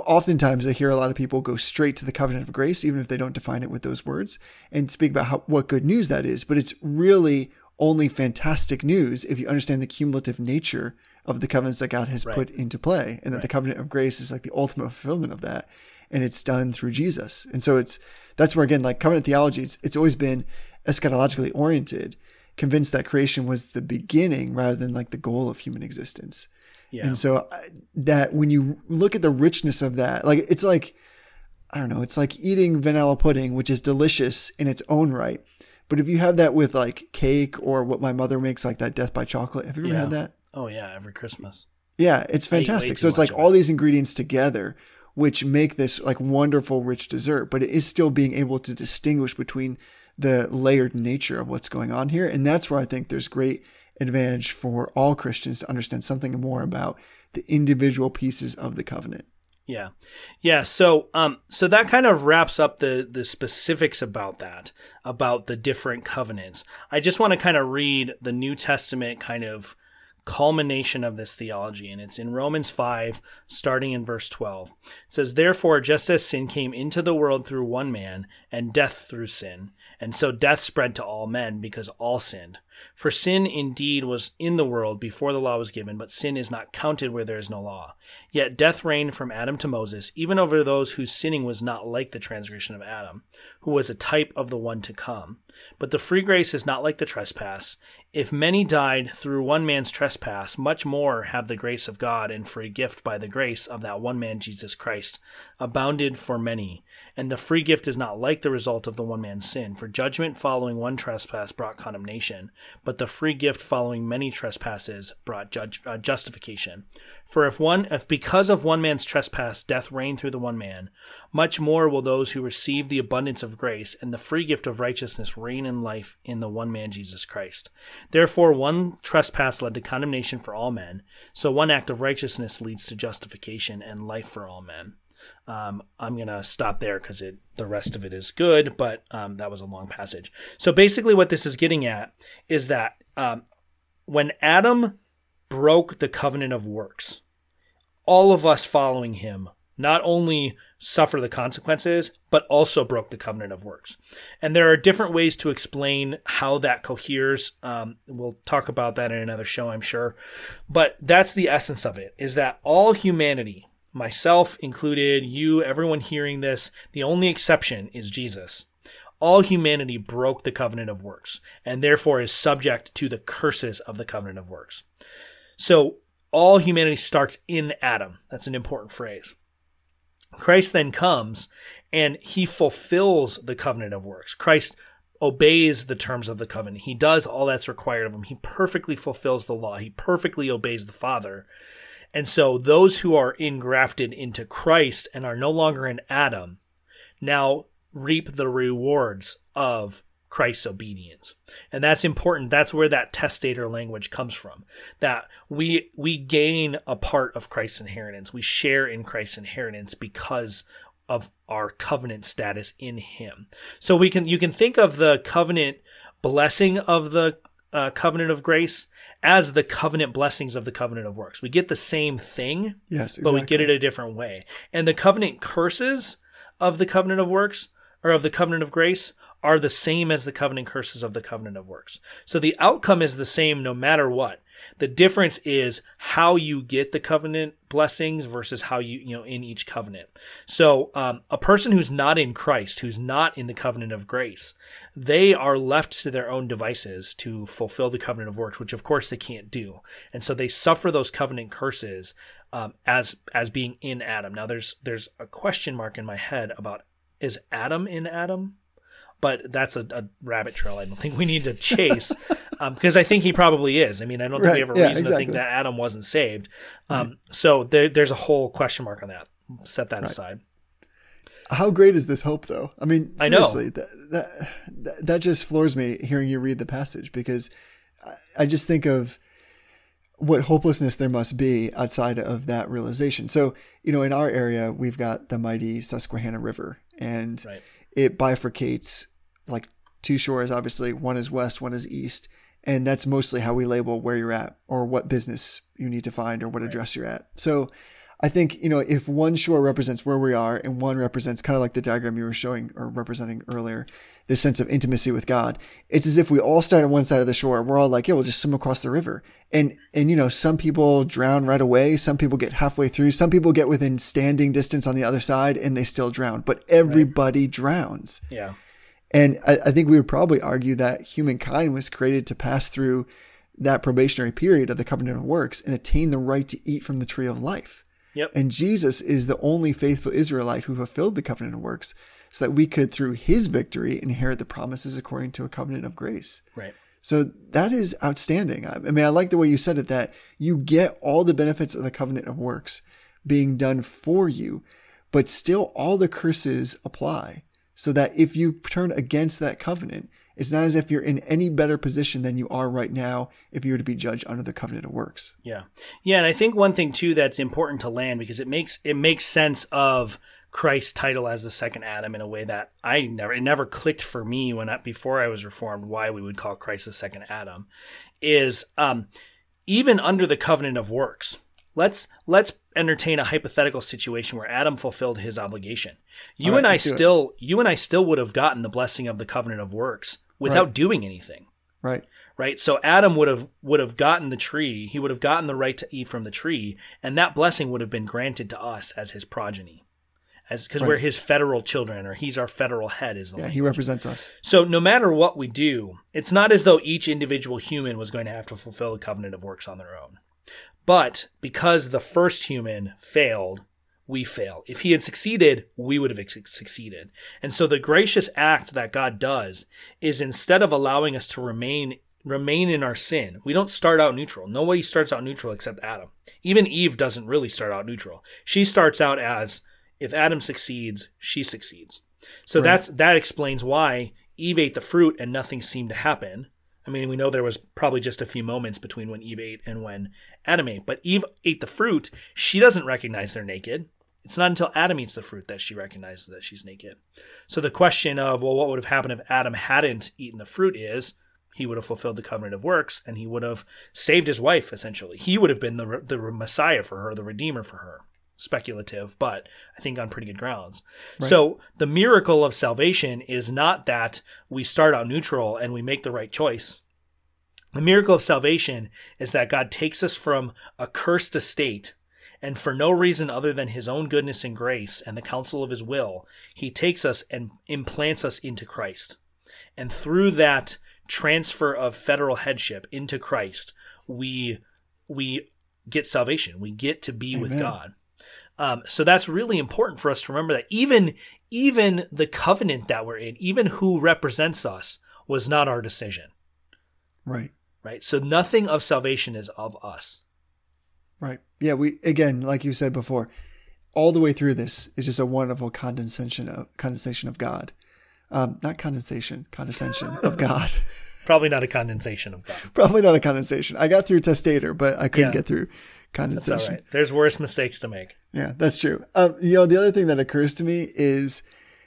oftentimes I hear a lot of people go straight to the covenant of grace, even if they don't define it with those words, and speak about how what good news that is. But it's really only fantastic news if you understand the cumulative nature of the covenants that God has Right. put into play, and that the covenant of grace is like the ultimate fulfillment of that, and it's done through Jesus. And so it's that's where again, like covenant theology, it's it's always been eschatologically oriented, convinced that creation was the beginning rather than like the goal of human existence. Yeah. And so uh, that when you look at the richness of that, like it's like I don't know, it's like eating vanilla pudding, which is delicious in its own right. But if you have that with like cake or what my mother makes, like that death by chocolate, have you ever Yeah. had that? Oh yeah, every Christmas. Yeah, it's I eat way fantastic. So it's like all these ingredients together, which make this like wonderful, rich dessert, but it is still being able to distinguish between the layered nature of what's going on here. And that's where I think there's great advantage for all Christians to understand something more about the individual pieces of the covenant. Yeah. Yeah, so um so that kind of wraps up the the specifics about that, about the different covenants. I just want to kind of read the New Testament kind of culmination of this theology and it's in Romans 5 starting in verse 12. It says therefore just as sin came into the world through one man and death through sin And so death spread to all men because all sinned. For sin indeed was in the world before the law was given, but sin is not counted where there is no law. Yet death reigned from Adam to Moses, even over those whose sinning was not like the transgression of Adam, who was a type of the one to come. But the free grace is not like the trespass. If many died through one man's trespass, much more have the grace of God and free gift by the grace of that one man Jesus Christ abounded for many. And the free gift is not like the result of the one man's sin, for judgment following one trespass brought condemnation, but the free gift following many trespasses brought judge, uh, justification. For if one, if because of one man's trespass death reigned through the one man, much more will those who receive the abundance of grace and the free gift of righteousness reign in life in the one man Jesus Christ. Therefore, one trespass led to condemnation for all men, so one act of righteousness leads to justification and life for all men. Um, I'm gonna stop there because the rest of it is good, but um, that was a long passage. So basically, what this is getting at is that um, when Adam broke the covenant of works, all of us following him not only suffer the consequences, but also broke the covenant of works. And there are different ways to explain how that coheres. Um, we'll talk about that in another show, I'm sure. But that's the essence of it: is that all humanity myself included, you, everyone hearing this, the only exception is Jesus. All humanity broke the covenant of works and therefore is subject to the curses of the covenant of works. So all humanity starts in Adam. That's an important phrase. Christ then comes and he fulfills the covenant of works. Christ obeys the terms of the covenant. He does all that's required of him. He perfectly fulfills the law. He perfectly obeys the Father. And so those who are engrafted into Christ and are no longer in Adam now reap the rewards of Christ's obedience. And that's important. That's where that testator language comes from. That we we gain a part of Christ's inheritance. We share in Christ's inheritance because of our covenant status in him. So we can you can think of the covenant blessing of the uh, covenant of grace as the covenant blessings of the covenant of works. We get the same thing, Yes, but we get it a different way. And the covenant curses of the covenant of works or of the covenant of grace are the same as the covenant curses of the covenant of works. So the outcome is the same no matter what. The difference is how you get the covenant blessings versus how you, you know, in each covenant. So, um, a person who's not in Christ, who's not in the covenant of grace, they are left to their own devices to fulfill the covenant of works, which of course they can't do. And so they suffer those covenant curses, um, as, as being in Adam. Now there's, there's a question mark in my head about is Adam in Adam? but that's a, a rabbit trail I don't think we need to chase because I think he probably is. I mean, I don't think we have a yeah, reason to think that Adam wasn't saved. Um, So there, there's a whole question mark on that. Set that aside. How great is this hope, though? I mean, I know. seriously, that, that that that just floors me hearing you read the passage because I- I just think of what hopelessness there must be outside of that realization. So, you know, in our area, we've got the mighty Susquehanna River, and Right. it bifurcates like two shores. Obviously, one is west, one is east, and that's mostly how we label where you're at or what business you need to find or what address you're at. So, I think you know if one shore represents where we are and one represents kind of like the diagram you were showing or representing earlier, this sense of intimacy with God. It's as if we all start on one side of the shore. We're all like, yeah, we'll just swim across the river. And and you know, some people drown right away. Some people get halfway through. Some people get within standing distance on the other side and they still drown. But everybody drowns. Yeah. And I, I think we would probably argue that humankind was created to pass through that probationary period of the covenant of works and attain the right to eat from the tree of life. Yep. And Jesus is the only faithful Israelite who fulfilled the covenant of works so that we could, through his victory, inherit the promises according to a covenant of grace. Right. So that is outstanding. I I mean, I like the way you said it that you get all the benefits of the covenant of works being done for you, but still all the curses apply. So that if you turn against that covenant, it's not as if you're in any better position than you are right now if you were to be judged under the covenant of works. Yeah. Yeah, and I think one thing too that's important to land because it makes it makes sense of Christ's title as the second Adam in a way that I never it never clicked for me when I, before I was reformed why we would call Christ the second Adam is um even under the covenant of works. Let's let's entertain a hypothetical situation where Adam fulfilled his obligation. You right, and I still, you and I still would have gotten the blessing of the covenant of works without Right. doing anything Right. right so adam would have would have gotten the tree he would have gotten the right to eat from the tree and that blessing would have been granted to us as his progeny as because we're his federal children or he's our federal head is the Yeah, language. he represents us. so no matter what we do it's not as though each individual human was going to have to fulfill the covenant of works on their own. But because the first human failed we fail. If he had succeeded we would have succeeded. And so the gracious act that god does is instead of allowing us to remain remain in our sin we don't start out neutral. Nobody starts out neutral except adam. Even eve doesn't really start out neutral. She starts out as if adam succeeds she succeeds so that's that explains why eve ate the fruit and nothing seemed to happen I mean, we know there was probably just a few moments between when Eve ate and when Adam ate, but Eve ate the fruit. She doesn't recognize they're naked. It's not until Adam eats the fruit that she recognizes that she's naked. So the question of, well, what would have happened if Adam hadn't eaten the fruit is he would have fulfilled the covenant of works and he would have saved his wife, essentially. He would have been the, the Messiah for her, the Redeemer for her. Speculative, but I think on pretty good grounds. So the miracle of salvation is not that we start out neutral and we make the right choice. The miracle of salvation is that God takes us from a cursed estate, and for no reason other than his own goodness and grace and the counsel of his will, he takes us and implants us into Christ. And through that transfer of federal headship into Christ, we we get salvation. We get to be with God. Um, so that's really important for us to remember that even even the covenant that we're in, even who represents us, was not our decision Right. right? So nothing of salvation is of us. Right. Yeah, we again, like you said before, all the way through this is just a wonderful condensation of condensation of God. Um, not condensation, condescension of God. Probably not a condensation of God. Probably not a condensation. I got through testator, but I couldn't Yeah. get through That's all condensation. right. There's worse mistakes to make. Yeah, that's true. Um, you know, the other thing that occurs to me is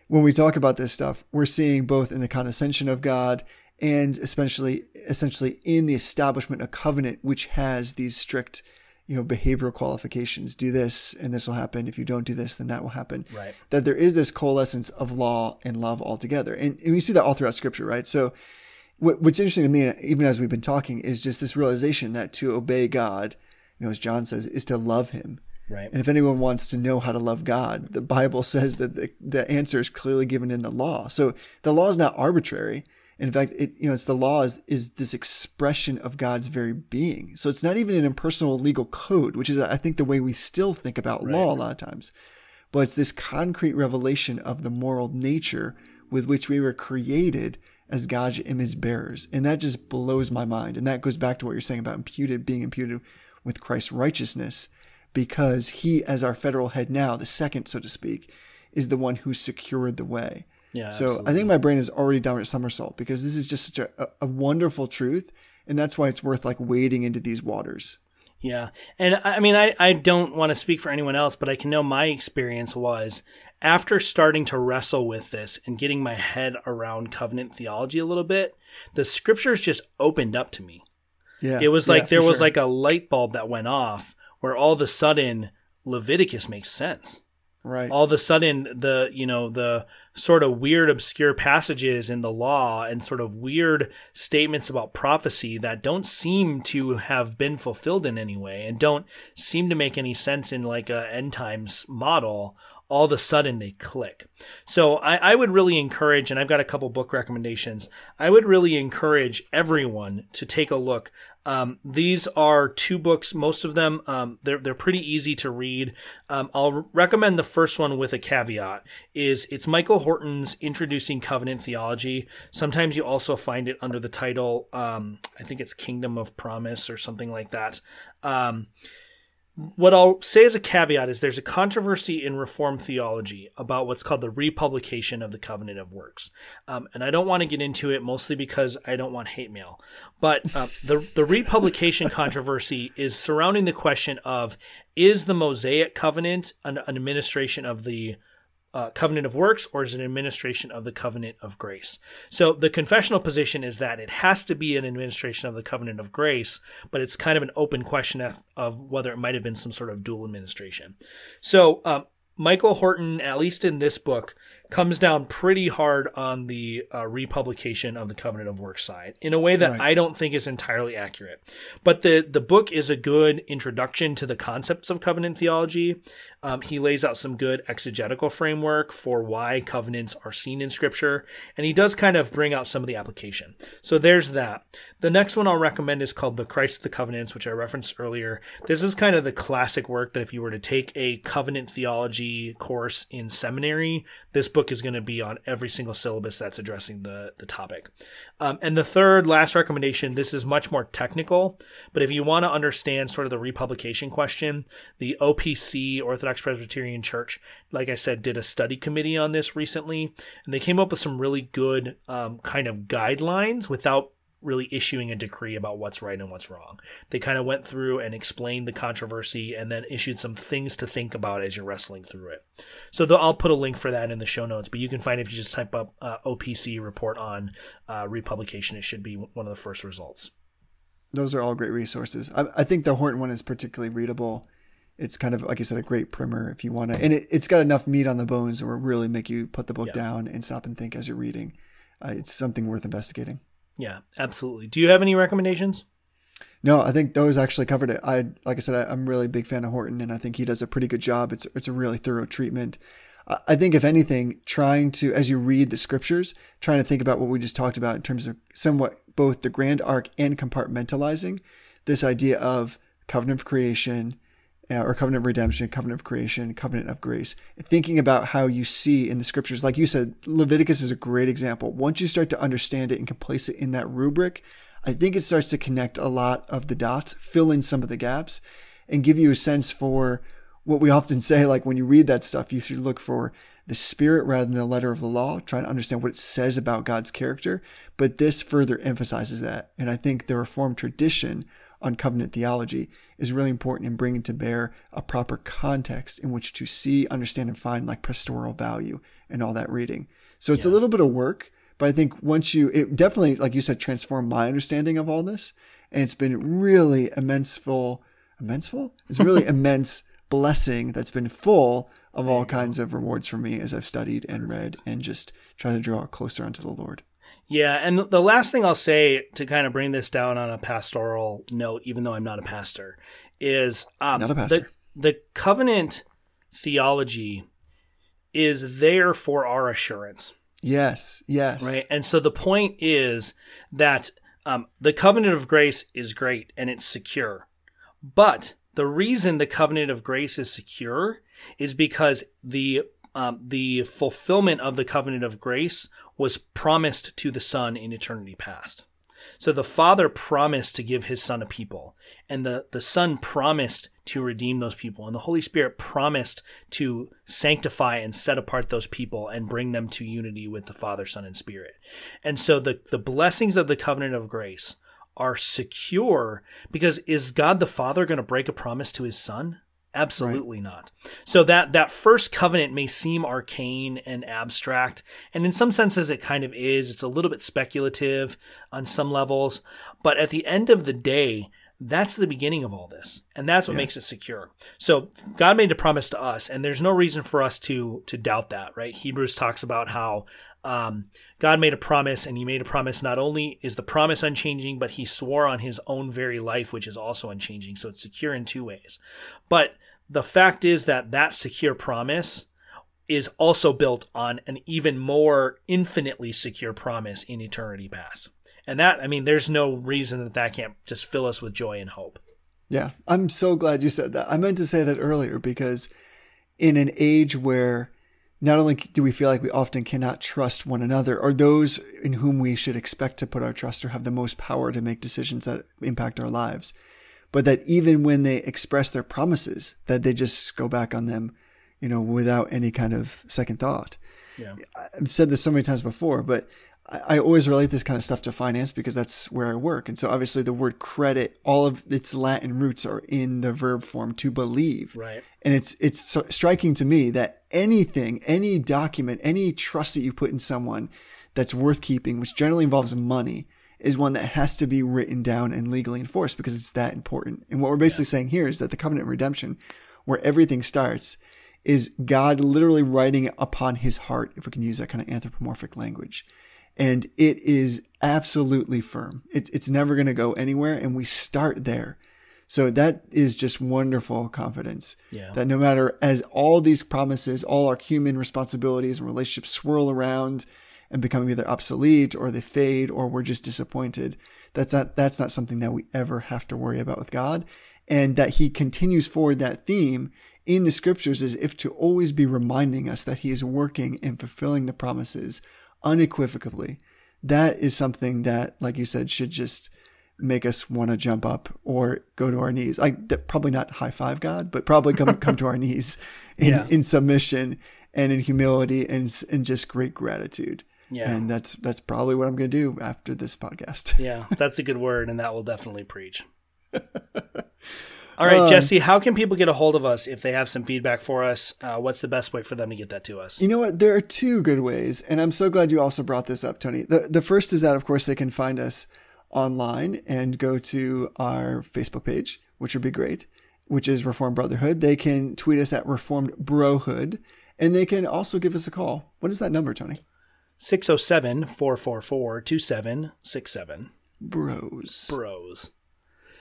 when we talk about this stuff, we're seeing both in the condescension of God and especially essentially in the establishment of covenant, which has these strict, you know, behavioral qualifications. Do this and this will happen. If you don't do this, then that will happen. Right. That there is this coalescence of law and love altogether. And, and we see that all throughout scripture, right? So what, what's interesting to me, even as we've been talking, is just this realization that to obey God, you know, as John says, is to love him. Right. And if anyone wants to know how to love God, the Bible says that the, the answer is clearly given in the law. So the law is not arbitrary. In fact, it you know it's the law is, is this expression of God's very being. So it's not even an impersonal legal code, which is I think the way we still think about law a lot of times. But it's this concrete revelation of the moral nature with which we were created as God's image bearers. And that just blows my mind. And that goes back to what you're saying about imputed being imputed with Christ's righteousness because he, as our federal head now, the second, so to speak, is the one who secured the way. Yeah. so absolutely. I think my brain is already down at somersault because this is just such a, a wonderful truth. And that's why it's worth like wading into these waters. Yeah. And I I mean, I, I don't want to speak for anyone else, but I can know my experience was after starting to wrestle with this and getting my head around covenant theology a little bit, the scriptures just opened up to me. Yeah. It was like for there was sure. like a light bulb that went off where all of a sudden Leviticus makes sense. right. all of a sudden the you know the sort of weird obscure passages in the law and sort of weird statements about prophecy that don't seem to have been fulfilled in any way and don't seem to make any sense in like a end times model all of a sudden they click so I, I would really encourage and i've got a couple book recommendations i would really encourage everyone to take a look um, these are two books. Most of them, um, they're they're pretty easy to read. Um, I'll recommend the first one with a caveat. Is it's Michael Horton's Introducing Covenant Theology. Sometimes you also find it under the title, um, I think it's Kingdom of Promise or something like that. What I'll say as a caveat is there's a controversy in Reformed theology about what's called the republication of the covenant of works. Um, and I don't want to get into it mostly because I don't want hate mail. But uh, the, the republication controversy is surrounding the question of is the Mosaic covenant an, an administration of the uh, covenant of works or is an administration of the covenant of grace? So the confessional position is that it has to be an administration of the covenant of grace, but it's kind of an open question of, of whether it might have been some sort of dual administration. So um, Michael Horton, at least in this book, comes down pretty hard on the uh, republication of the covenant of works side in a way that Right. I don't think is entirely accurate. But the the book is a good introduction to the concepts of covenant theology. Um, he lays out some good exegetical framework for why covenants are seen in Scripture, and he does kind of bring out some of the application. So there's that. The next one I'll recommend is called The Christ of the Covenants, which I referenced earlier. This is kind of the classic work that if you were to take a covenant theology course in seminary, this book is going to be on every single syllabus that's addressing the, the topic. Um, and the third, last recommendation, this is much more technical, but if you want to understand sort of the republication question, the OPC, Orthodox Presbyterian Church, like I said, did a study committee on this recently, and they came up with some really good um, kind of guidelines without really issuing a decree about what's right and what's wrong. They kind of went through and explained the controversy and then issued some things to think about as you're wrestling through it. So the, I'll put a link for that in the show notes, but you can find it if you just type up uh, OPC report on uh, republication, it should be one of the first results. Those are all great resources. I, I think the Horton one is particularly readable. It's kind of like you said, a great primer if you want to, and it, it's got enough meat on the bones that will really make you put the book Yeah. down and stop and think as you're reading. Uh, it's something worth investigating. Yeah, absolutely. Do you have any recommendations? No, I think those actually covered it. I like I said, I, I'm really a big fan of Horton, and I think he does a pretty good job. It's it's a really thorough treatment. I- I think if anything, trying to as you read the scriptures, trying to think about what we just talked about in terms of somewhat both the grand arc and compartmentalizing this idea of covenant of creation, uh, or covenant of redemption, covenant of creation, covenant of grace. Thinking about how you see in the scriptures, like you said, Leviticus is a great example. Once you start to understand it and can place it in that rubric, I think it starts to connect a lot of the dots, fill in some of the gaps, and give you a sense for what we often say. Like when you read that stuff, you should look for the spirit rather than the letter of the law, trying to understand what it says about God's character. But this further emphasizes that. And I think the Reformed tradition on covenant theology is really important in bringing to bear a proper context in which to see, understand, and find like pastoral value and all that reading. So it's a little bit of work, but I think once you, it definitely, like you said, transformed my understanding of all this. And it's been really immenseful, immenseful? It's really immense blessing that's been full of all kinds of rewards for me as I've studied and read and just trying to draw closer unto the Lord. Yeah, and the last thing I'll say to kind of bring this down on a pastoral note, even though I'm not a pastor, is um, Not a pastor. The, the covenant theology is there for our assurance, Yes, yes. right? And so the point is that um, the covenant of grace is great and it's secure, but the reason the covenant of grace is secure is because the um, the fulfillment of the covenant of grace was promised to the Son in eternity past. So the Father promised to give his Son a people, and the, the Son promised to redeem those people, and the Holy Spirit promised to sanctify and set apart those people and bring them to unity with the Father, Son, and Spirit. And so the, the blessings of the covenant of grace are secure because is God the Father going to break a promise to his Son? Absolutely not. So that that first covenant may seem arcane and abstract, and in some senses it kind of is. It's a little bit speculative on some levels, but at the end of the day, that's the beginning of all this, and that's what makes it secure. So God made a promise to us, and there's no reason for us to to doubt that, right? Hebrews talks about how um, God made a promise, and He made a promise. Not only is the promise unchanging, but He swore on His own very life, which is also unchanging. So it's secure in two ways. But the fact is that that secure promise is also built on an even more infinitely secure promise in eternity past. And that, I mean, there's no reason that that can't just fill us with joy and hope. Yeah, I'm so glad you said that. I meant to say that earlier because in an age where not only do we feel like we often cannot trust one another or those in whom we should expect to put our trust or have the most power to make decisions that impact our lives, but that even when they express their promises, that they just go back on them, you know, without any kind of second thought. Yeah. I've said this so many times before, but I, I always relate this kind of stuff to finance because that's where I work. And so obviously the word credit, all of its Latin roots are in the verb form to believe. Right. And it's it's so striking to me that anything, any document, any trust that you put in someone that's worth keeping, which generally involves money, is one that has to be written down and legally enforced because it's that important. And what we're basically saying here is that the covenant redemption, where everything starts, is God literally writing it upon his heart, if we can use that kind of anthropomorphic language. And it is absolutely firm. It's, it's never going to go anywhere. And we start there. So that is just wonderful confidence Yeah. that no matter as all these promises, all our human responsibilities and relationships swirl around and become either obsolete or they fade or we're just disappointed. That's not that's not something that we ever have to worry about with God. And that he continues forward that theme in the scriptures as if to always be reminding us that he is working and fulfilling the promises unequivocally. That is something that, like you said, should just make us want to jump up or go to our knees. I probably not high five God, but probably come come to our knees in, Yeah. in submission and in humility and and just great gratitude. Yeah. And that's that's probably what I'm going to do after this podcast. Yeah, that's a good word, and that will definitely preach. All right, Jesse, how can people get a hold of us if they have some feedback for us? Uh, what's the best way for them to get that to us? You know what? There are two good ways, and I'm so glad you also brought this up, Tony. The the first is that of course they can find us online and go to our Facebook page, which would be great, which is Reformed Brotherhood. They can tweet us at Reformed Brohood, and they can also give us a call. What is that number, Tony? 607 444 2767. Bros. Bros.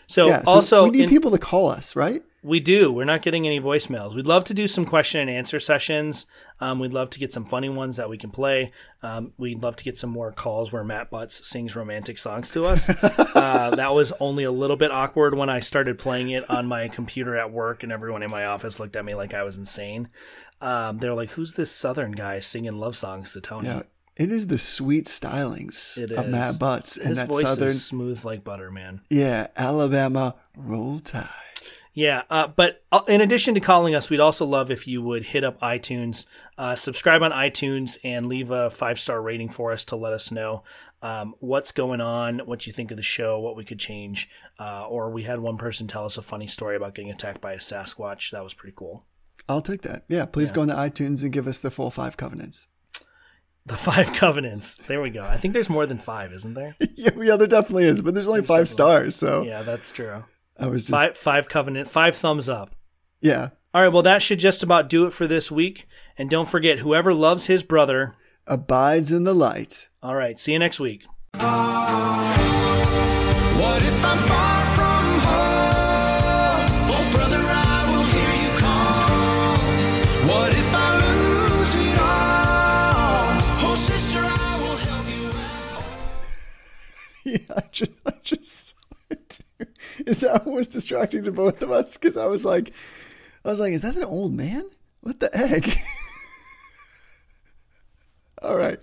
So, Yeah. So also, we need in- people to call us, right? we do. We're not getting any voicemails. We'd love to do some question and answer sessions. Um, we'd love to get some funny ones that we can play. Um, we'd love to get some more calls where Matt Butts sings romantic songs to us. uh, that was only a little bit awkward when I started playing it on my computer at work, and everyone in my office looked at me like I was insane. Um, they were like, "Who's this Southern guy singing love songs to Tony?" Yeah. It is the sweet stylings It of is. Matt Butts and His that voice southern, is smooth like butter, man. yeah, Alabama roll tide. Yeah, uh, but uh, in addition to calling us, we'd also love if you would hit up iTunes, uh, subscribe on iTunes, and leave a five star rating for us to let us know um, what's going on, what you think of the show, what we could change. Uh, or we had one person tell us a funny story about getting attacked by a Sasquatch. That was pretty cool. I'll take that. Yeah, please go into iTunes and give us the full five covenants. The five covenants. There we go. I think there's more than five, isn't there? yeah, yeah, there definitely is, but there's only five stars, so Yeah, that's true. I was just Five, five covenant, five thumbs up. yeah. All right, well, that should just about do it for this week. And don't forget, whoever loves his brother. Abides in the light. All right, see you next week. I just, I just it. Is that was distracting to both of us? Because I was like, I was like, is that an old man? What the heck? All right.